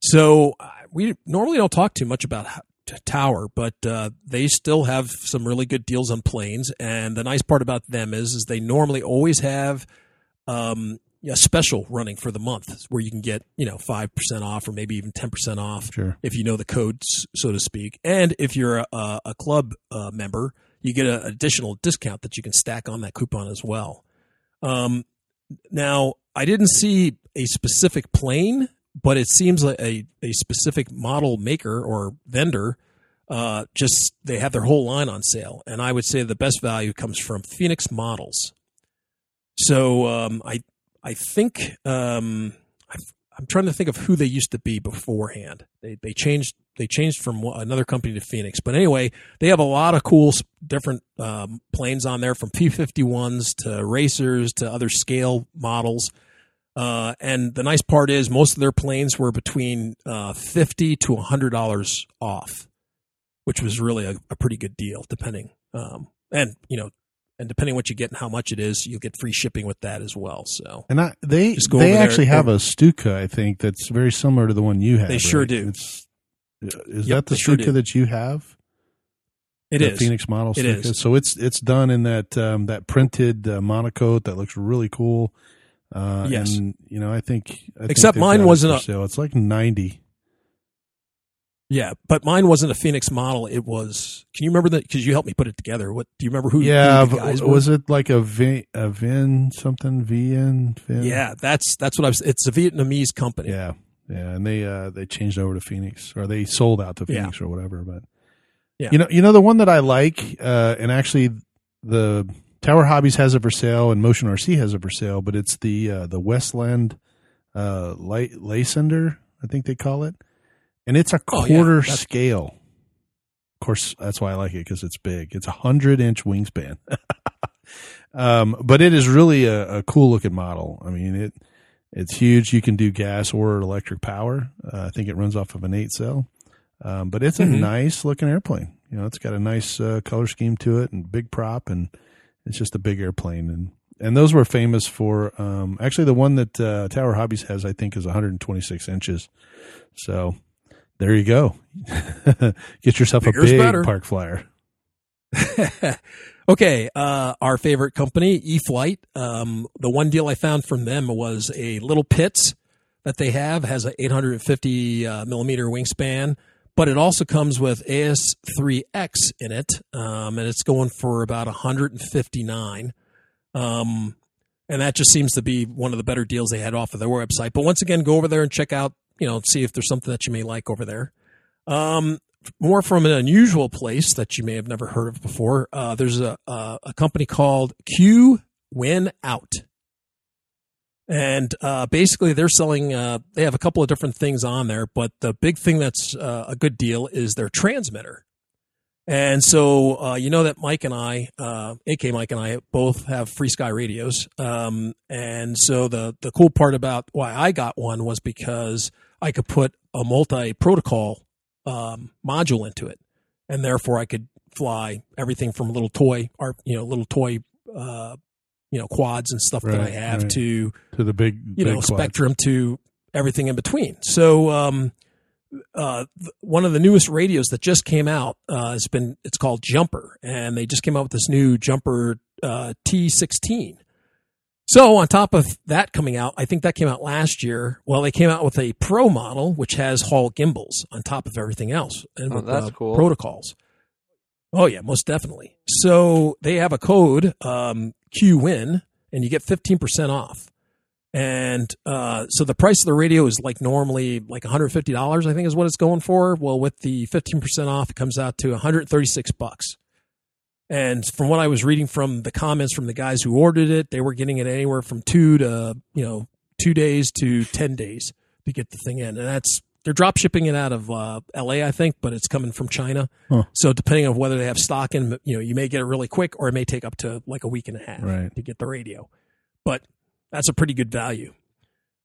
So uh, we normally don't talk too much about Tower, but uh, they still have some really good deals on planes. And the nice part about them is, is they normally always have um, a special running for the month where you can get you know five percent off or maybe even ten percent off Sure. if you know the codes, so to speak. And if you're a, a, a club uh, member, you get an additional discount that you can stack on that coupon as well. Um, now, I didn't see a specific plane, but it seems like a, a specific model maker or vendor. Uh, just they have their whole line on sale, and I would say the best value comes from Phoenix Models. So um, I I think um, I, I'm trying to think of who they used to be beforehand. They they changed they changed from another company to Phoenix, but anyway, they have a lot of cool different um, planes on there, from P51s to racers to other scale models. Uh, and the nice part is most of their planes were between uh, fifty to hundred dollars off, which was really a, a pretty good deal, depending. Um, and you know, and depending what you get and how much it is, you'll get free shipping with that as well. So And I, they they over there. actually have a Stuka, I think, that's very similar to the one you have. They sure right? do. It's, is Yep, that the sure do. that you have? it the is. Phoenix model. It is. So it's it's done in that um, that printed uh, MonoKote that looks really cool. Uh, Yes. and you know I think I Except they've mine wasn't a- sale. It's like ninety. Yeah, but mine wasn't a Phoenix model. It was. Can you remember that? Because you helped me put it together. What do you remember? Who? Yeah, who the guys v- were? was it like a Vin, a Vin something Vin? Vin? Yeah, that's that's what I was. It's a Vietnamese company. yeah, yeah, and they uh they changed over to Phoenix or they sold out to Yeah. Phoenix or whatever. But Yeah. you know, you know the one that I like, uh, and actually the Tower Hobbies has it for sale and Motion RC has it for sale, but it's the uh, the Westland uh light Lysander, I think they call it, and it's a Oh, yeah, quarter scale. Of course, that's why I like it because it's big. It's a hundred inch wingspan. um, but it is really a, a cool looking model. I mean, it it's huge. You can do gas or electric power. Uh, I think it runs off of an eight cell. Um, but it's a Mhm. nice looking airplane. You know, it's got a nice uh, color scheme to it and big prop, and it's just a big airplane. And and those were famous for um, actually the one that uh, Tower Hobbies has, I think, is 126 inches. So there you go. Get yourself Bigger's a big better. park flyer. okay, uh, our favorite company, E-flite. Um, the one deal I found from them was a little Pitts that they have has a 850 uh, millimeter wingspan, but it also comes with AS3X in it, um, and it's going for about 159. Um, and that just seems to be one of the better deals they had off of their website. But once again, go over there and check out, you know, see if there's something that you may like over there. Um, more from an unusual place that you may have never heard of before. Uh, there's a, a a company called Q Win Out, and uh, basically they're selling. Uh, they have a couple of different things on there, but the big thing that's uh, a good deal is their transmitter. And so uh, you know that Mike and I, uh, AK Mike and I, both have FrSky radios. Um, and so the the cool part about why I got one was because I could put a multi protocol um, module into it, and therefore I could fly everything from little toy, or you know, little toy, uh, you know, quads and stuff that I have right. to To the big, you big know quad. Spektrum to everything in between. So um, uh, one of the newest radios that just came out uh, has been it's called Jumper, and they just came out with this new Jumper uh, T16. So on top of that coming out, I think that came out last year. Well, they came out with a Pro model which has Hall gimbals on top of everything else and Oh, with that's uh, cool. protocols. Oh yeah, most definitely. So they have a code um, QWin, and you get fifteen percent off. And uh, so the price of the radio is like normally like one hundred fifty dollars, I think is what it's going for. Well, with the fifteen percent off, it comes out to one hundred thirty six bucks. And from what I was reading from the comments from the guys who ordered it, they were getting it anywhere from two to you know two days to ten days to get the thing in, and that's they're drop shipping it out of uh, L.A. I think, but it's coming from China. Huh. So depending on whether they have stock in, you know, you may get it really quick, or it may take up to like a week and a half Right. to get the radio. But that's a pretty good value.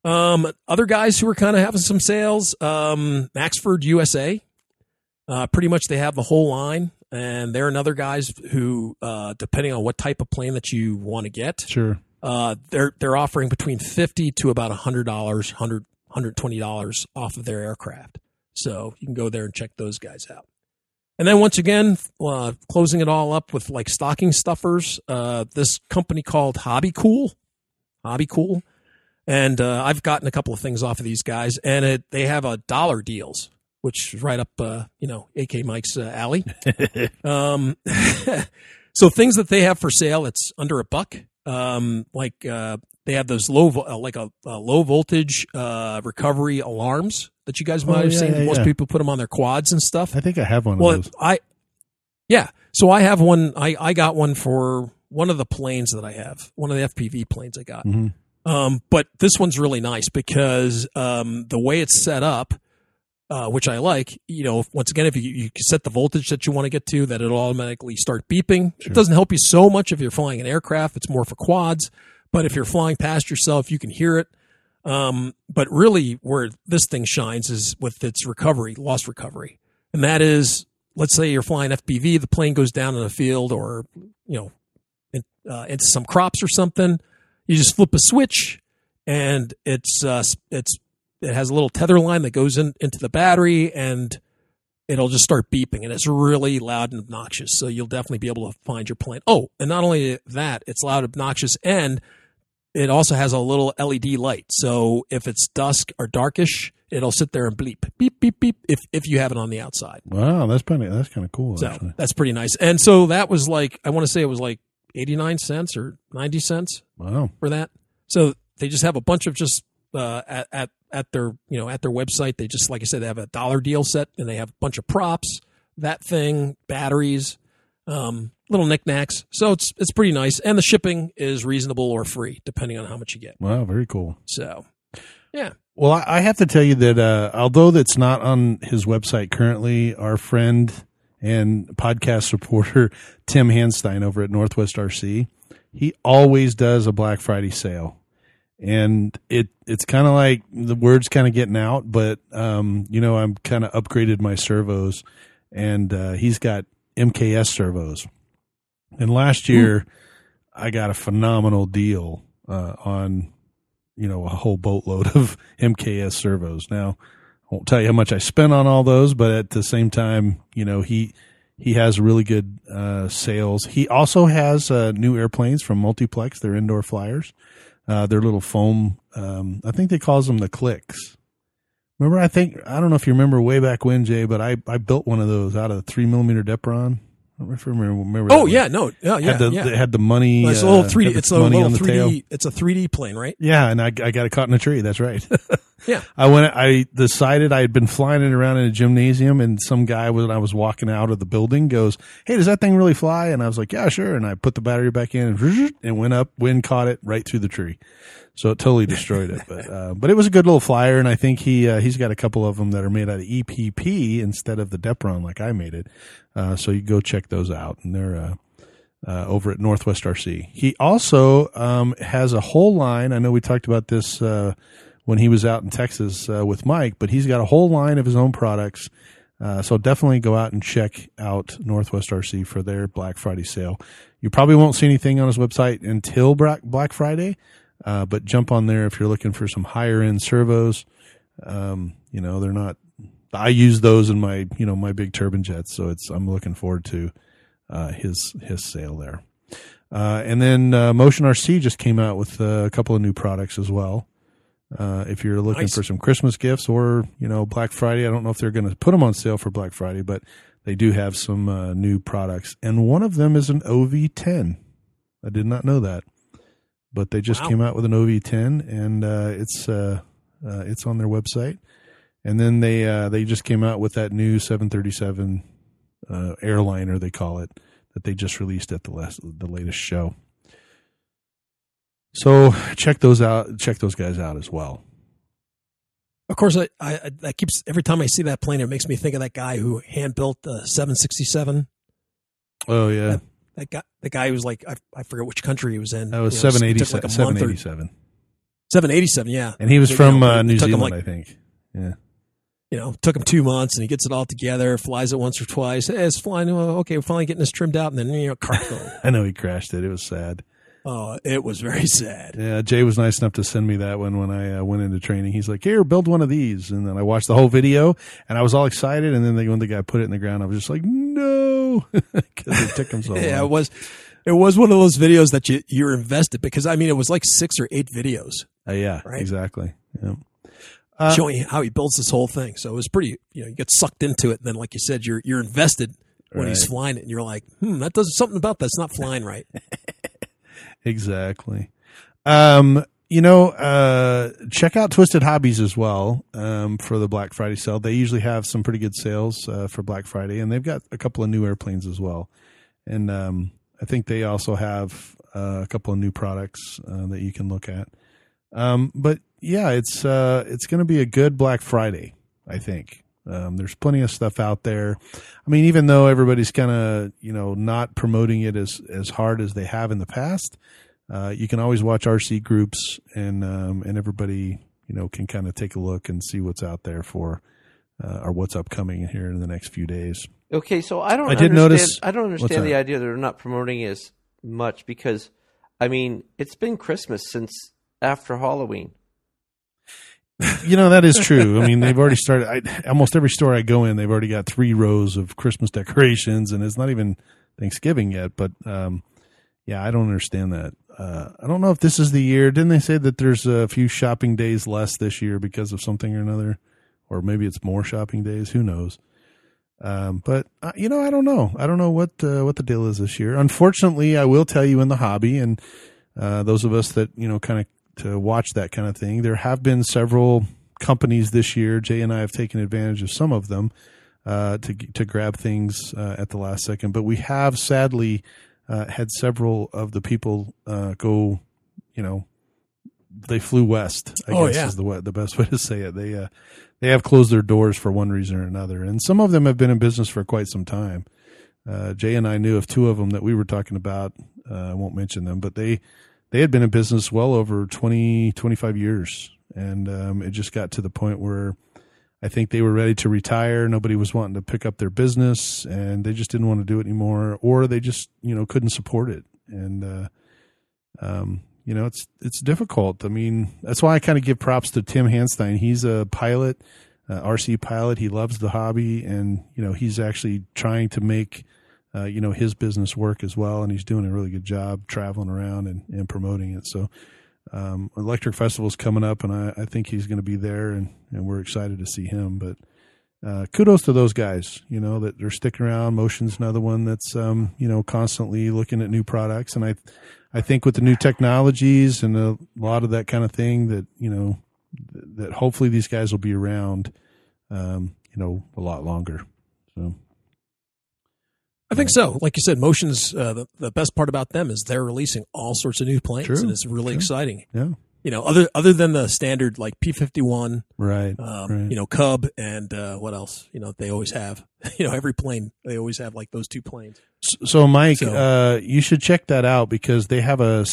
Um, other guys who are kind of having some sales, um, Maxford USA. Uh, pretty much they have the whole line, and they're another guys who, uh, depending on what type of plane that you want to get, Sure. uh, they're they're offering between fifty to about hundred dollars, hundred hundred twenty dollars off of their aircraft. So you can go there and check those guys out. And then once again, uh, closing it all up with like stocking stuffers. Uh, this company called Hobby Cool, Hobby Cool, and uh, I've gotten a couple of things off of these guys, and it, they have a dollar deals, which is right up, uh, you know, AK Mike's uh, alley. um, so things that they have for sale, it's under a buck. Um, like uh, they have those low, vo- uh, like a, a low voltage uh, recovery alarms that you guys might Oh, have yeah, seen. yeah, Most yeah. people put them on their quads and stuff. I think I have one Well, of those. I, yeah. So I have one. I I got one for one of the planes that I have. One of the FPV planes I got. Mhm. Um, but this one's really nice because um, the way it's set up, uh, which I like. You know, once again, if you, you set the voltage that you want to get to, that it'll automatically start beeping. Sure. It doesn't help you so much if you're flying an aircraft. It's more for quads. But if you're flying past yourself, you can hear it. Um, but really, where this thing shines is with its recovery, loss recovery, and that is, let's say you're flying FPV, the plane goes down in a field or you know in, uh, into some crops or something. You just flip a switch, and it's uh, it's it has a little tether line that goes in into the battery, and it'll just start beeping, and it's really loud and obnoxious. So you'll definitely be able to find your plane. Oh, and not only that, it's loud, obnoxious, and it also has a little LED light. So if it's dusk or darkish, It'll sit there and bleep, beep, beep, beep if if you have it on the outside. Wow, that's pretty. That's kind of cool. So actually. that's pretty nice. And so that was like I want to say it was like eighty nine cents or ninety cents Wow. for that. So they just have a bunch of just uh, at, at at their you know at their website. They just like I said, they have a dollar deal set, and they have a bunch of props, that thing, batteries, um, little knickknacks. So it's it's pretty nice, and the shipping is reasonable or free depending on how much you get. Wow, very cool. So yeah, Well, I, I have to tell you that uh, although that's not on his website currently, our friend and podcast supporter Tim Hanstein over at Northwest RC, he always does a Black Friday sale, and it it's kind of like the word's kind of getting out, but um, you know I'm kind of upgraded my servos, and uh, he's got MKS servos, and last year I got a phenomenal deal uh, on you know, a whole boatload of MKS servos. Now, I won't tell you how much I spent on all those, but at the same time, you know, he he has really good uh, sales. He also has uh, new airplanes from Multiplex. They're indoor flyers. Uh, they're little foam. Um, I think they calls them the clicks. Remember, I think I don't know if you remember way back when, Jay, but I I built one of those out of the three millimeter Depron. I don't know if you remember. remember oh one. yeah, no, yeah, yeah, had the yeah. had the money. it's a uh, little three D. had It's a little on the tail. three D. It's a three D plane, right? Yeah, and I, I got it caught in a tree. That's right. Yeah. I went. I decided I had been flying it around in a gymnasium, and some guy when I was walking out of the building goes, "Hey, does that thing really fly?" And I was like, "Yeah, sure." And I put the battery back in and, went up. Wind caught it right through the tree, so it totally destroyed it. But uh, but it was a good little flyer, and I think he uh, he's got a couple of them that are made out of EPP instead of the Depron like I made it. Uh, so you go check those out, and they're. Uh, uh, over at Northwest RC. He also um, has a whole line. I know we talked about this uh, when he was out in Texas uh, with Mike, but he's got a whole line of his own products. Uh, so definitely go out and check out Northwest RC for their Black Friday sale. You probably won't see anything on his website until Black Friday, uh, but jump on there if you're looking for some higher end servos. Um, you know they're not. I use those in my you know my big turbine jets, so it's I'm looking forward to uh, his his sale there. Uh, and then uh, Motion RC just came out with uh, a couple of new products as well. Uh, if you're looking Nice. for some Christmas gifts or you know Black Friday, I don't know if they're going to put them on sale for Black Friday, but they do have some uh, new products, and one of them is an OV10. I did not know that, but they just Wow. came out with an OV10, and uh, it's uh, uh, it's on their website. And then they uh, they just came out with that new 737 uh, airliner they call it that they just released at the last the latest show. So check those out. Check those guys out as well. Of course, I, I, I that keeps every time I see that plane, it makes me think of that guy who hand built the 767. Oh yeah, That guy, the guy who was like, I, I forget which country he was in. that was You know, seven eighty took like seven. month or- Seven eighty seven, 787, yeah. and he was You from know, uh, New Zealand, like- I think. Yeah, You know, took him two months and he gets it all together, flies it once or twice. Hey, it's flying. Well, okay, we're finally getting this trimmed out. And then, you know, cargo. I know he crashed it. It was sad. Oh, it was very sad. Yeah, Jay was nice enough to send me that one when I uh, went into training. He's like, "Here, build one of these," and then I watched the whole video, and I was all excited. And then they, when the guy put it in the ground, I was just like, "No," because it took him so Yeah, it long. was. It was one of those videos that you you're invested because I mean it was like six or eight videos Uh, yeah, Right. exactly. Yeah. Uh, showing how he builds this whole thing. So it was pretty. You know, you get sucked into it. And then, like you said, you're you're invested when he's flying it, and you're like, hmm, that does something about that's not flying right. Exactly. Um, you know, uh, check out Twisted Hobbies as well um, for the Black Friday sale. They usually have some pretty good sales uh, for Black Friday, and they've got a couple of new airplanes as well. And um, I think they also have uh, a couple of new products uh, that you can look at. Um, but yeah, it's uh, it's going to be a good Black Friday. I think um, there's plenty of stuff out there. I mean, even though everybody's kind of you know not promoting it as as hard as they have in the past, uh, you can always watch RC groups and um, and everybody you know can kind of take a look and see what's out there for uh, or what's upcoming here in the next few days. Okay, so I don't. I did understand, notice- I don't understand the idea that they're not promoting as much because, I mean, it's been Christmas since after Halloween. You know that is true. I mean, they've already started. I, almost every store I go in, they've already got three rows of Christmas decorations, and it's not even Thanksgiving yet. But um, yeah, I don't understand that. Uh, I don't know if this is the year. Didn't they say that there's a few shopping days less this year because of something or another? or maybe it's more shopping days. Who knows? Um, but uh, you know, I don't know. I don't know what uh, what the deal is this year. Unfortunately, I will tell you in the hobby, and uh, those of us that you know kind of to watch that kind of thing, there have been several companies this year. Jay and I have taken advantage of some of them uh, to to grab things uh, at the last second, but we have sadly uh, had several of the people go, you know, they flew west. I Oh, guess yeah. is the the best way to say it. They uh, they have closed their doors for one reason or another, and some of them have been in business for quite some time. Uh, Jay and I knew of two of them that we were talking about. Uh, I won't mention them, but they they had been in business well over 20, 25 years, and um, it just got to the point where I think they were ready to retire. Nobody was wanting to pick up their business, and they just didn't want to do it anymore, or they just you know couldn't support it, and uh, um, you know it's it's difficult. I mean, that's why I kind of give props to Tim Hanstein. He's a pilot, uh, RC pilot. He loves the hobby, and you know he's actually trying to make uh, you know his business work as well, and he's doing a really good job traveling around and, and promoting it. So. Um, Electric Festival's coming up, and I, I think he's going to be there, and, and we're excited to see him. But uh, kudos to those guys, you know, that they're sticking around. Motion's another one that's, um, you know, constantly looking at new products. And I, I think with the new technologies and a lot of that kind of thing that, you know, th- that hopefully these guys will be around, um, you know, a lot longer. So, I think so. Like you said, Motion's uh, the, the best part about them is they're releasing all sorts of new planes, True, and it's really true. exciting. yeah. You know, other other than the standard like P fifty one, Right. um, you know, Cub, and uh, what else? You know, they always have. You know, every plane they always have like those two planes. S- So, Mike, So- uh, you should check that out because they have a,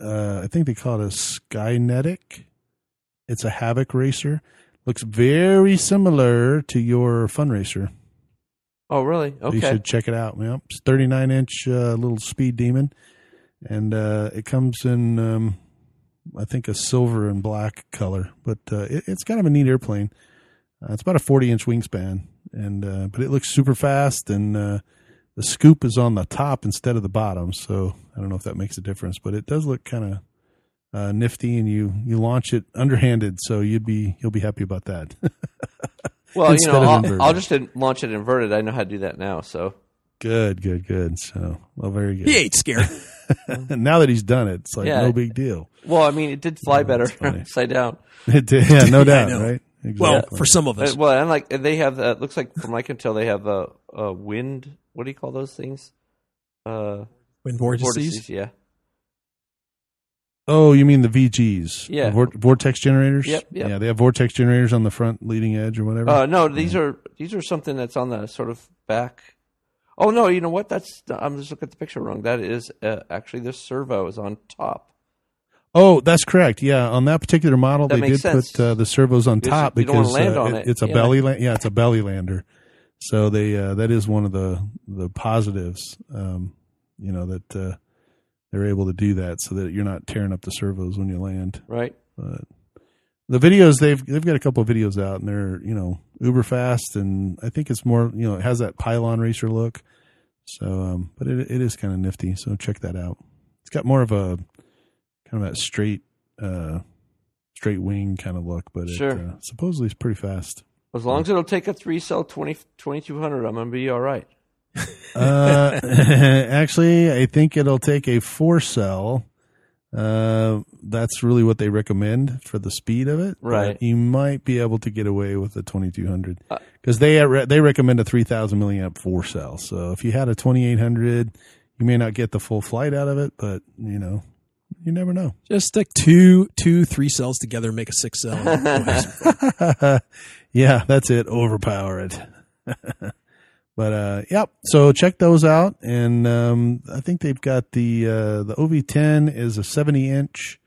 uh, I think they call it a Skynetic. It's a Havoc racer. Looks very similar to your Fun Racer. Oh, really? Okay. You should check it out. Yep. It's 39 inch uh, little speed demon. And uh, it comes in, um, I think, a silver and black color. But uh, it, it's kind of a neat airplane. Uh, it's about a 40 inch wingspan. and uh, But it looks super fast. And uh, the scoop is on the top instead of the bottom. So I don't know if that makes a difference. But it does look kind of. Uh, nifty, and you you launch it underhanded, so you'd be you'll be happy about that. Well, you know, I'll. I'll just launch it inverted. I know how to do that now. So good, good, good. So well, very good. He ain't scared. And now that he's done it, it's like Yeah. no big deal. Well, I mean, it did fly better upside down. It did, yeah, no doubt, know. right? well, for some of Uh, us, well, and like they have, uh, looks like from what I can tell, they have a, a wind. What do you call those things? Uh, when vortices, vortices. Yeah. Oh, you mean the VGs? Yeah. Vor- vortex generators. Yep, yep. Yeah, they have vortex generators on the front leading edge or whatever. Uh, no, these are these are something that's on the sort of back. Oh no, you know what? That's I'm just looking at the picture wrong. That is uh, actually the servo is on top. oh, that's correct. Yeah, on that particular model, That they did sense. put uh, the servos on Because top you don't wanna because uh, on it- it. it's a Yeah. belly. La- yeah, it's a belly lander. So they uh, that is one of the the positives. Um, you know that uh, they're able to do that so that you're not tearing up the servos when you land. Right. but the videos they've they've got a couple of videos out and they're you know uber fast and I think it's more you know it has that pylon racer look. So, um, but it it is kind of nifty. So check that out. It's got more of a kind of that straight uh, straight wing kind of look, but Sure. it, uh, supposedly it's pretty fast. As long as it'll take a three cell 20, 2200, I'm gonna be all right. Uh, actually, I think it'll take a four cell. Uh, that's really what they recommend for the speed of it. but Right. you might be able to get away with a 2200 Uh, because they re- they recommend a 3000 milliamp four cell. So if you had a 2800, you may not get the full flight out of it, but you know, you never know. just stick two, two, three cells together, and make a six cell. yeah, that's it. Overpower it. But uh, yep. So check those out, and um, I think they've got the uh, the OV10 is a 70 inch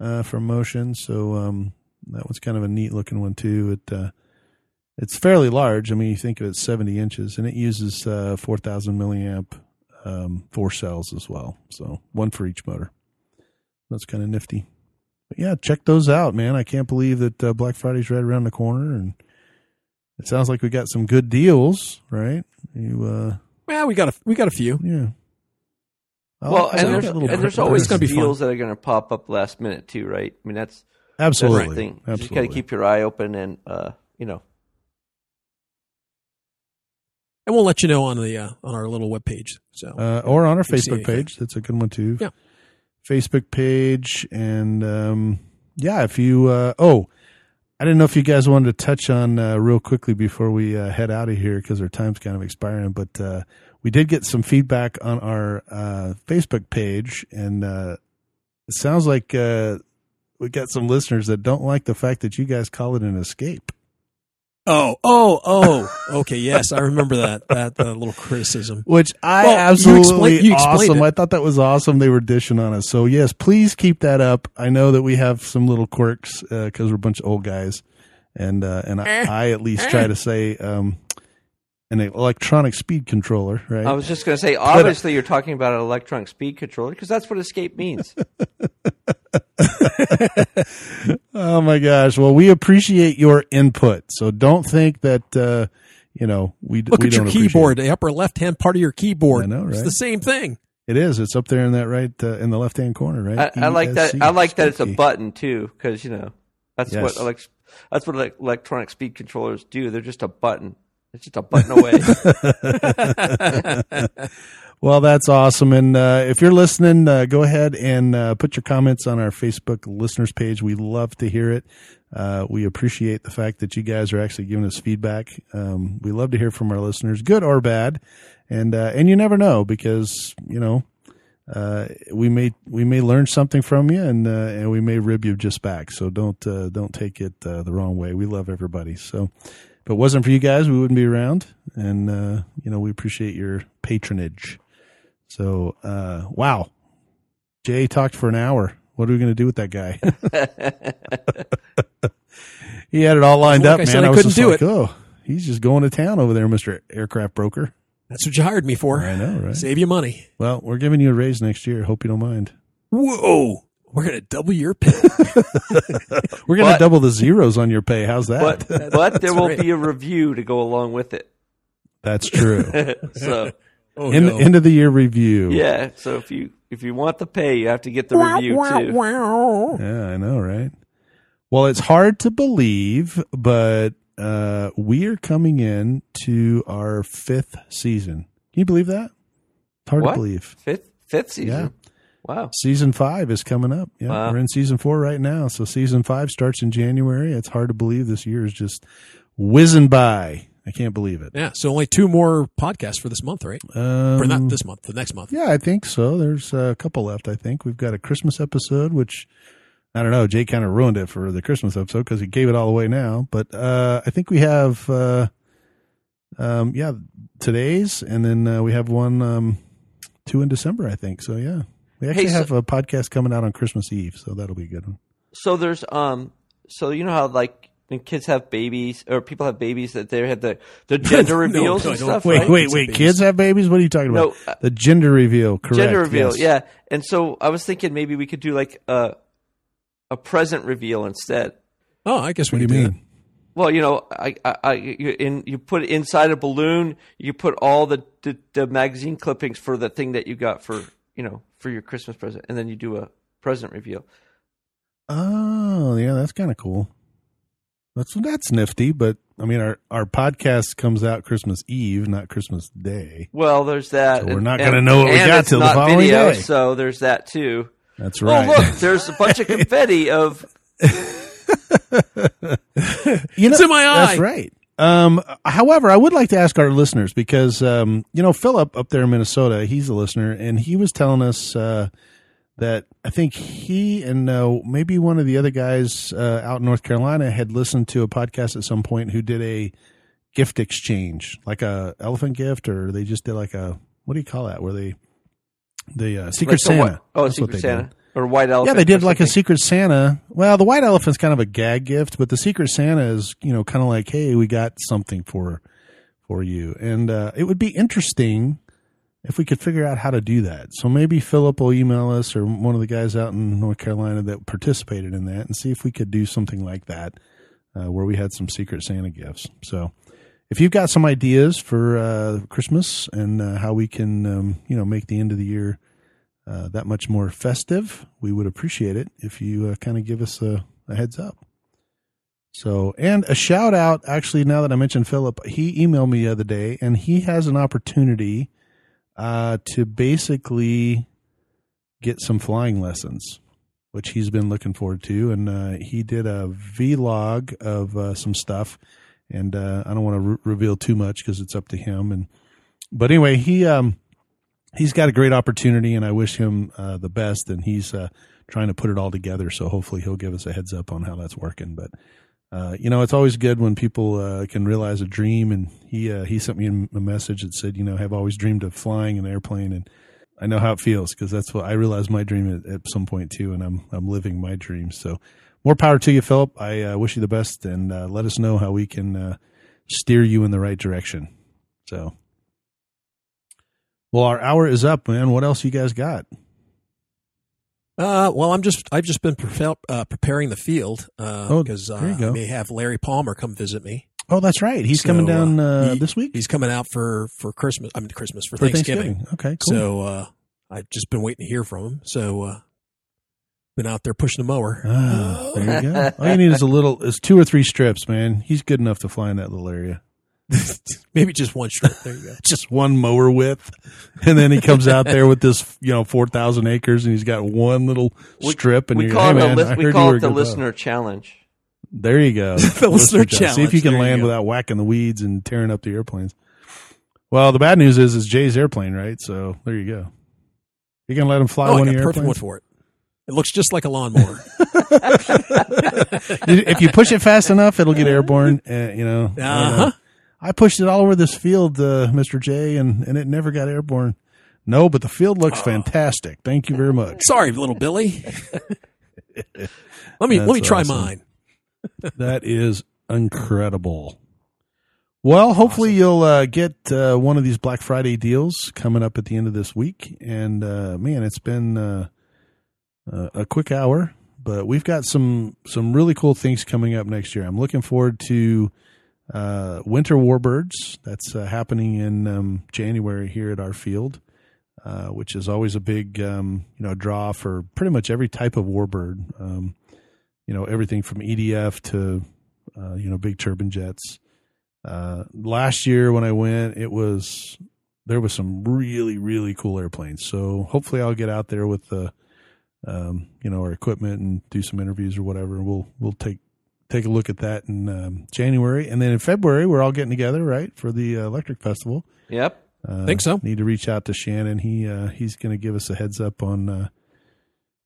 uh, from Motion, so um, that was kind of a neat looking one too. It uh, it's fairly large. I mean, you think of it 70 inches, and it uses uh, 4,000 milliamp um, four cells as well. So one for each motor. That's kind of nifty. But yeah, check those out, man. I can't believe that uh, Black Friday's right around the corner, and it sounds like we got some good deals, right? You uh well, we got a we got a few. Yeah. I'll well, and there's, and there's always going to be deals fun. that are going to pop up last minute too, right? I mean, that's absolutely that's thing. Absolutely. You just got to keep your eye open, and uh, you know, and we'll let you know on the uh, on our little web page. So uh, or on our Facebook page. That's a good one too. Yeah, Facebook page, and um, yeah, if you uh, oh, I didn't know if you guys wanted to touch on uh, real quickly before we uh, head out of here because our time's kind of expiring, but uh, we did get some feedback on our uh, Facebook page, and uh, it sounds like uh, we got some listeners that don't like the fact that you guys call it an escape. Oh oh oh okay yes I remember that that uh, little criticism. which I Well, you absolutely you explained awesome. it. I thought that was awesome. They were dishing on us. So yes, please keep that up. I know that we have some little quirks because we're a bunch of old guys, and uh, and Eh. I, I at least try to say um, an electronic speed controller, right? I was just going to say, obviously, you're talking about an electronic speed controller because that's what escape means. oh my gosh! Well, we appreciate your input. So don't think that uh, you know we Look we at your don't appreciate keyboard, it. the upper left hand part of your keyboard. I know, right? It's the same thing. It is. It's up there in that right uh, in the left hand corner, right? I, I like that. I like that it's a button too, because you know that's Yes. what elect- that's what electronic speed controllers do. They're just a button. It's just a button away. Well, that's awesome. And uh, if you're listening, uh, go ahead and uh, put your comments on our Facebook listeners page. We love to hear it. Uh, we appreciate the fact that you guys are actually giving us feedback. Um, we love to hear from our listeners, good or bad. And uh, and you never know because you know uh, we may we may learn something from you, and uh, and we may rib you just back. So don't don't take it the wrong way. We love everybody. So if it wasn't for you guys, we wouldn't be around. And uh, you know we appreciate your patronage. So, uh, wow. Jay talked for an hour. What are we going to do with that guy? he had it all lined Like up, I man. said, I was couldn't just do like, it. oh, he's just going to town over there, Mr. Aircraft Broker. That's what you hired me for. I know, right? Save you money. Well, we're giving you a raise next year. Hope you don't mind. Whoa. We're going to double your pay. We're going to double the zeros on your pay. How's that? but but there will right. be a review to go along with it. That's true. so Oh, In, no. End of the year review. yeah, so if you if you want the pay, you have to get the review too. Yeah, I know, right? Well, it's hard to believe, but uh, we are coming in to our fifth season. Can you believe that? It's hard What? to believe. Fifth fifth season. Yeah. Wow. Season five is coming up. Yeah, Wow. we're in season four right now. So season five starts in January. It's hard to believe this year is just whizzing by. I can't believe it. yeah. So only two more podcasts for this month, right? Um, or not this month, the next month. Yeah, I think so. There's a couple left. I think we've got a Christmas episode, which I don't know. Jay kind of ruined it for the Christmas episode because he gave it all away now. But uh, I think we have, uh, um, yeah, today's, and then uh, we have one, um, two in December. I think so. Yeah, we actually Hey, so- have a podcast coming out on Christmas Eve, so that'll be a good one. So there's um so you know how like when kids have babies or people have babies that they have the the gender No, reveals no, and stuff. Wait, right? wait, wait! Kids have babies? What are you talking about? No, uh, the gender reveal. Correct. gender reveal, yes. yeah. And so I was thinking maybe we could do like a a present reveal instead. Oh, I guess What do you can mean? Well, you know, I, I, I you, in you put inside a balloon. You put all the, the the magazine clippings for the thing that you got for you know for your Christmas present, and then you do a present reveal. Oh, yeah, that's kind of cool. That's that's nifty, but I mean, our our podcast comes out Christmas Eve, not Christmas Day. Well, there's that. So we're not gonna know what we got it's till the following video, day. So there's that too. That's right. Oh, look, there's a bunch of confetti of. you know, It's in my eye. That's right. Um, however, I would like to ask our listeners because um, you know Philip up there in Minnesota, he's a listener, and he was telling us uh, that I think he and uh, maybe one of the other guys uh, out in North Carolina had listened to a podcast at some point who did a gift exchange, like a elephant gift, or they just did like a what do you call that? Where they the uh, Secret like Santa? whi- Oh, That's Secret Santa did. or White Elephant. Yeah, they did like a. Secret Santa. Well, the White Elephant's kind of a gag gift, but the Secret Santa is, you know, kind of like, hey, we got something for for you, and uh, it would be interesting if we could figure out how to do that. So maybe Philip will email us or one of the guys out in North Carolina that participated in that, and see if we could do something like that, uh, where we had some Secret Santa gifts. So. If you've got some ideas for uh, Christmas and uh, how we can, um, you know, make the end of the year uh, that much more festive, we would appreciate it if you uh, kind of give us a, a heads up. So, and a shout out, actually, now that I mentioned Philip, he emailed me the other day and he has an opportunity uh, to basically get some flying lessons, which he's been looking forward to. And uh, he did a vlog of uh, some stuff. And uh, I don't want to re- reveal too much because it's up to him. And but anyway, he um, he's got a great opportunity, and I wish him uh, the best. And he's uh, trying to put it all together, so hopefully he'll give us a heads up on how that's working. But uh, you know, it's always good when people uh, can realize a dream. And he uh, he sent me a message that said, you know, I have always dreamed of flying an airplane, and I know how it feels because that's what I realized my dream at, at, some point too, and I'm I'm living my dream. So more power to you, Philip. I uh, wish you the best, and uh, let us know how we can uh, steer you in the right direction. So, well, our hour is up, man. What else you guys got? Uh, well, I'm just I've just been pre- uh, preparing the field because uh, oh, uh, I may have Larry Palmer come visit me. Oh, that's right. He's so, coming down uh, he, this week. He's coming out for for Christmas. I mean Christmas for, for Thanksgiving. Thanksgiving. Okay, cool. So uh, I've just been waiting to hear from him. So uh, been out there pushing the mower. Ah, there you go. All you need is a little, is two or three strips, man. He's good enough to fly in that little area. Maybe just one strip. There you go. just one mower width, and then he comes out there with this, you know, four thousand acres, and he's got one little strip. And we you're, call hey, it man, li- we call it the listener challenge. There you go, the listener challenge. See if you can there land you without whacking the weeds and tearing up the airplanes. Well, the bad news is, it's Jay's airplane, right? So there you go. You gonna let him fly oh, one I of your perfect airplanes? one for it. It looks just like a lawnmower. if you push it fast enough, it'll get airborne. Uh, you know. Uh-huh. I pushed it all over this field, uh, Mr. J, and, and it never got airborne. No, but the field looks fantastic. Thank you very much. Sorry, little Billy. let me That's let me try awesome. mine. That is incredible. Well, hopefully you'll uh, get uh, one of these Black Friday deals coming up at the end of this week. And uh, man, it's been uh, uh, a quick hour, but we've got some some really cool things coming up next year. I'm looking forward to uh, Winter Warbirds. That's uh, happening in um, January here at our field, uh, which is always a big um, you know draw for pretty much every type of warbird. Um, you know everything from EDF to uh, you know big turbine jets. Uh, last year when I went, it was there was some really really cool airplanes. So hopefully I'll get out there with the um, you know our equipment and do some interviews or whatever. We'll we'll take take a look at that in um, January, and then in February we're all getting together, right, for the uh, Electric Festival. Yep. Uh, Think so. Need to reach out to Shannon. He uh, he's going to give us a heads up on uh,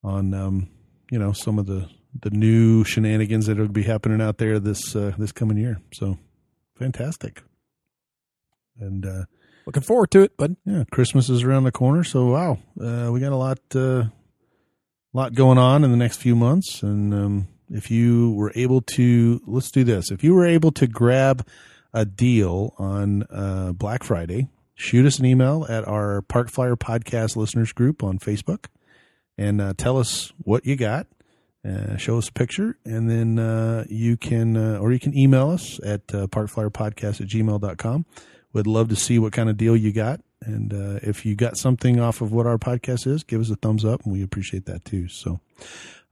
on um, you know some of the the new shenanigans that will be happening out there this uh, this coming year. So fantastic. And uh, Looking forward to it, bud. yeah, Christmas is around the corner, so wow, uh, we got a lot, uh, lot going on in the next few months. And um, if you were able to, let's do this. If you were able to grab a deal on uh, Black Friday, shoot us an email at our Park Flyer Podcast listeners group on Facebook, and uh, tell us what you got. Uh, show us a picture, and then uh, you can, uh, or you can email us at uh, parkflyerpodcast at gmail.com. We'd love to see what kind of deal you got. And uh, if you got something off of what our podcast is, give us a thumbs up, and we appreciate that too. So,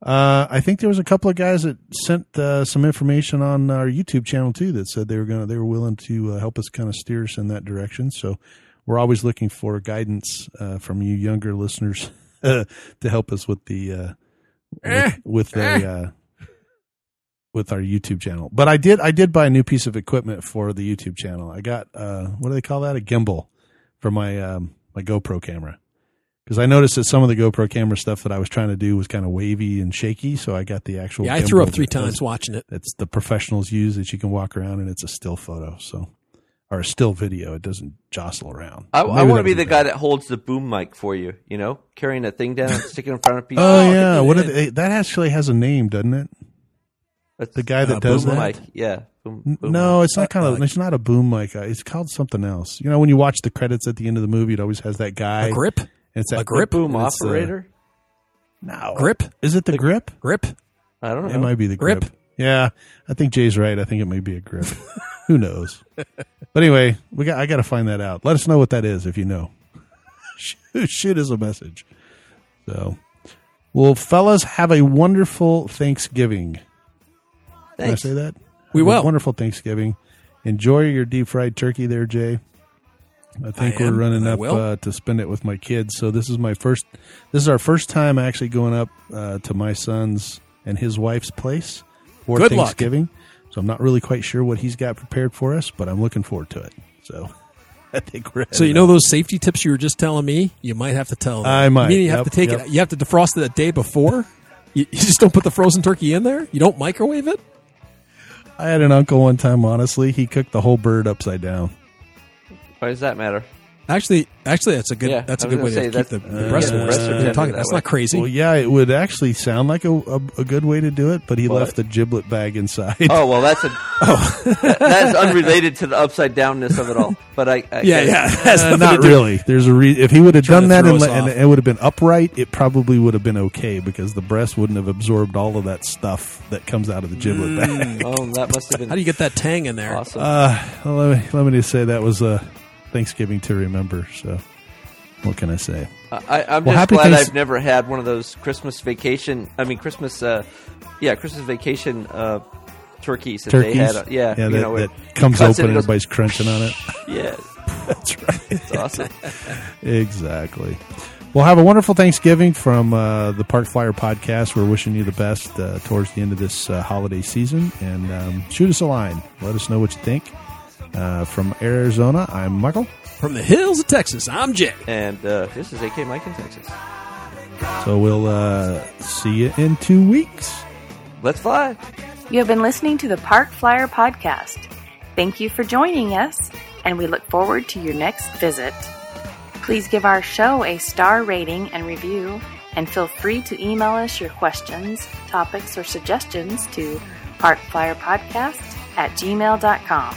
uh, I think there was a couple of guys that sent uh, some information on our YouTube channel too that said they were going they were willing to uh, help us kind of steer us in that direction. So, we're always looking for guidance uh, from you younger listeners to help us with the uh, with, with the uh, with our YouTube channel. But I did I did buy a new piece of equipment for the YouTube channel. I got uh what do they call that? A gimbal for my um my GoPro camera. Because I noticed that some of the GoPro camera stuff that I was trying to do was kind of wavy and shaky, so I got the actual. Yeah, I threw up three that does- times watching it. That's the professionals use that you can walk around and it's a still photo, so or a still video. It doesn't jostle around. I, I want to be the better. guy that holds the boom mic for you. You know, carrying that thing down and sticking in front of people. Oh yeah, what are they, that actually has a name, doesn't it? That's The guy that Uh, does boom that. mic. Yeah. Boom, boom no, mic. it's not kind of. It's not a boom mic. uh, It's called something else. You know, when you watch the credits at the end of the movie, it always has that guy. A grip, and it's that a grip? boom it's, operator. no, grip, Is it the grip? grip. I don't know. It might be the grip. Grip? Yeah, I think Jay's right. I think it may be a grip. Who knows? But anyway, we got. I got to find that out. Let us know what that is if you know. shoot, shoot us a message. So, well, fellas, have a wonderful Thanksgiving. Can I say that? We Have a will. Wonderful Thanksgiving. Enjoy your deep fried turkey there, Jay. I think I we're am. running up uh, to spend it with my kids. So this is my first. This is our first time actually going up uh, to my son's and his wife's place for Good luck. Thanksgiving. So I'm not really quite sure what he's got prepared for us, but I'm looking forward to it. So I think we're. So you know those safety tips you were just telling me? You might have to tell them. I might. Meaning you have Yep, to take yep. it. You have to defrost it the day before. You, you just don't put the frozen turkey in there. You don't microwave it. I had an uncle one time. Honestly, he cooked the whole bird upside down. Why does that matter? Actually, actually, that's a good. Yeah, that's a I was good way gonna keep the, the yeah, breast the warm. breasts are talking- that That's way. not crazy. Well, yeah, it would actually sound like a, a, a good way to do it, but he But- left the giblet bag inside. Oh well, that's a that- that's unrelated to the upside downness of it all. But I, I yeah, guess- yeah. That's Uh, not really. There's a re- if he would have done that and, le- and it would have been upright, it probably would have been okay because the breast wouldn't have absorbed all of that stuff that comes out of the giblet bag. Oh, that must have been How do you get that tang in there? awesome. Uh, well, let me let me just say that was a Thanksgiving to remember. So, what can I say? I, I'm Well, just happy glad Thanks- I've never had one of those Christmas vacation. I mean, Christmas. Uh, yeah, Christmas vacation uh, turkeys that Turkeys, they had. uh, yeah, yeah, you that, know, that it comes it open and and goes- everybody's crunching on it. Yeah, That's right. it's awesome. Exactly. Well, have a wonderful Thanksgiving from uh, the Park Flyer podcast. We're wishing you the best uh, towards the end of this uh, holiday season. And um, shoot us a line. Let us know what you think. Uh, from Arizona, I'm Michael. From the hills of Texas, I'm Jay. And uh, this is AK Mike in Texas. So we'll uh, see you in two weeks. Let's fly. You have been listening to the Park Flyer Podcast. Thank you for joining us, and we look forward to your next visit. Please give our show a star rating and review, and feel free to email us your questions, topics, or suggestions to parkflyerpodcast at gmail.com.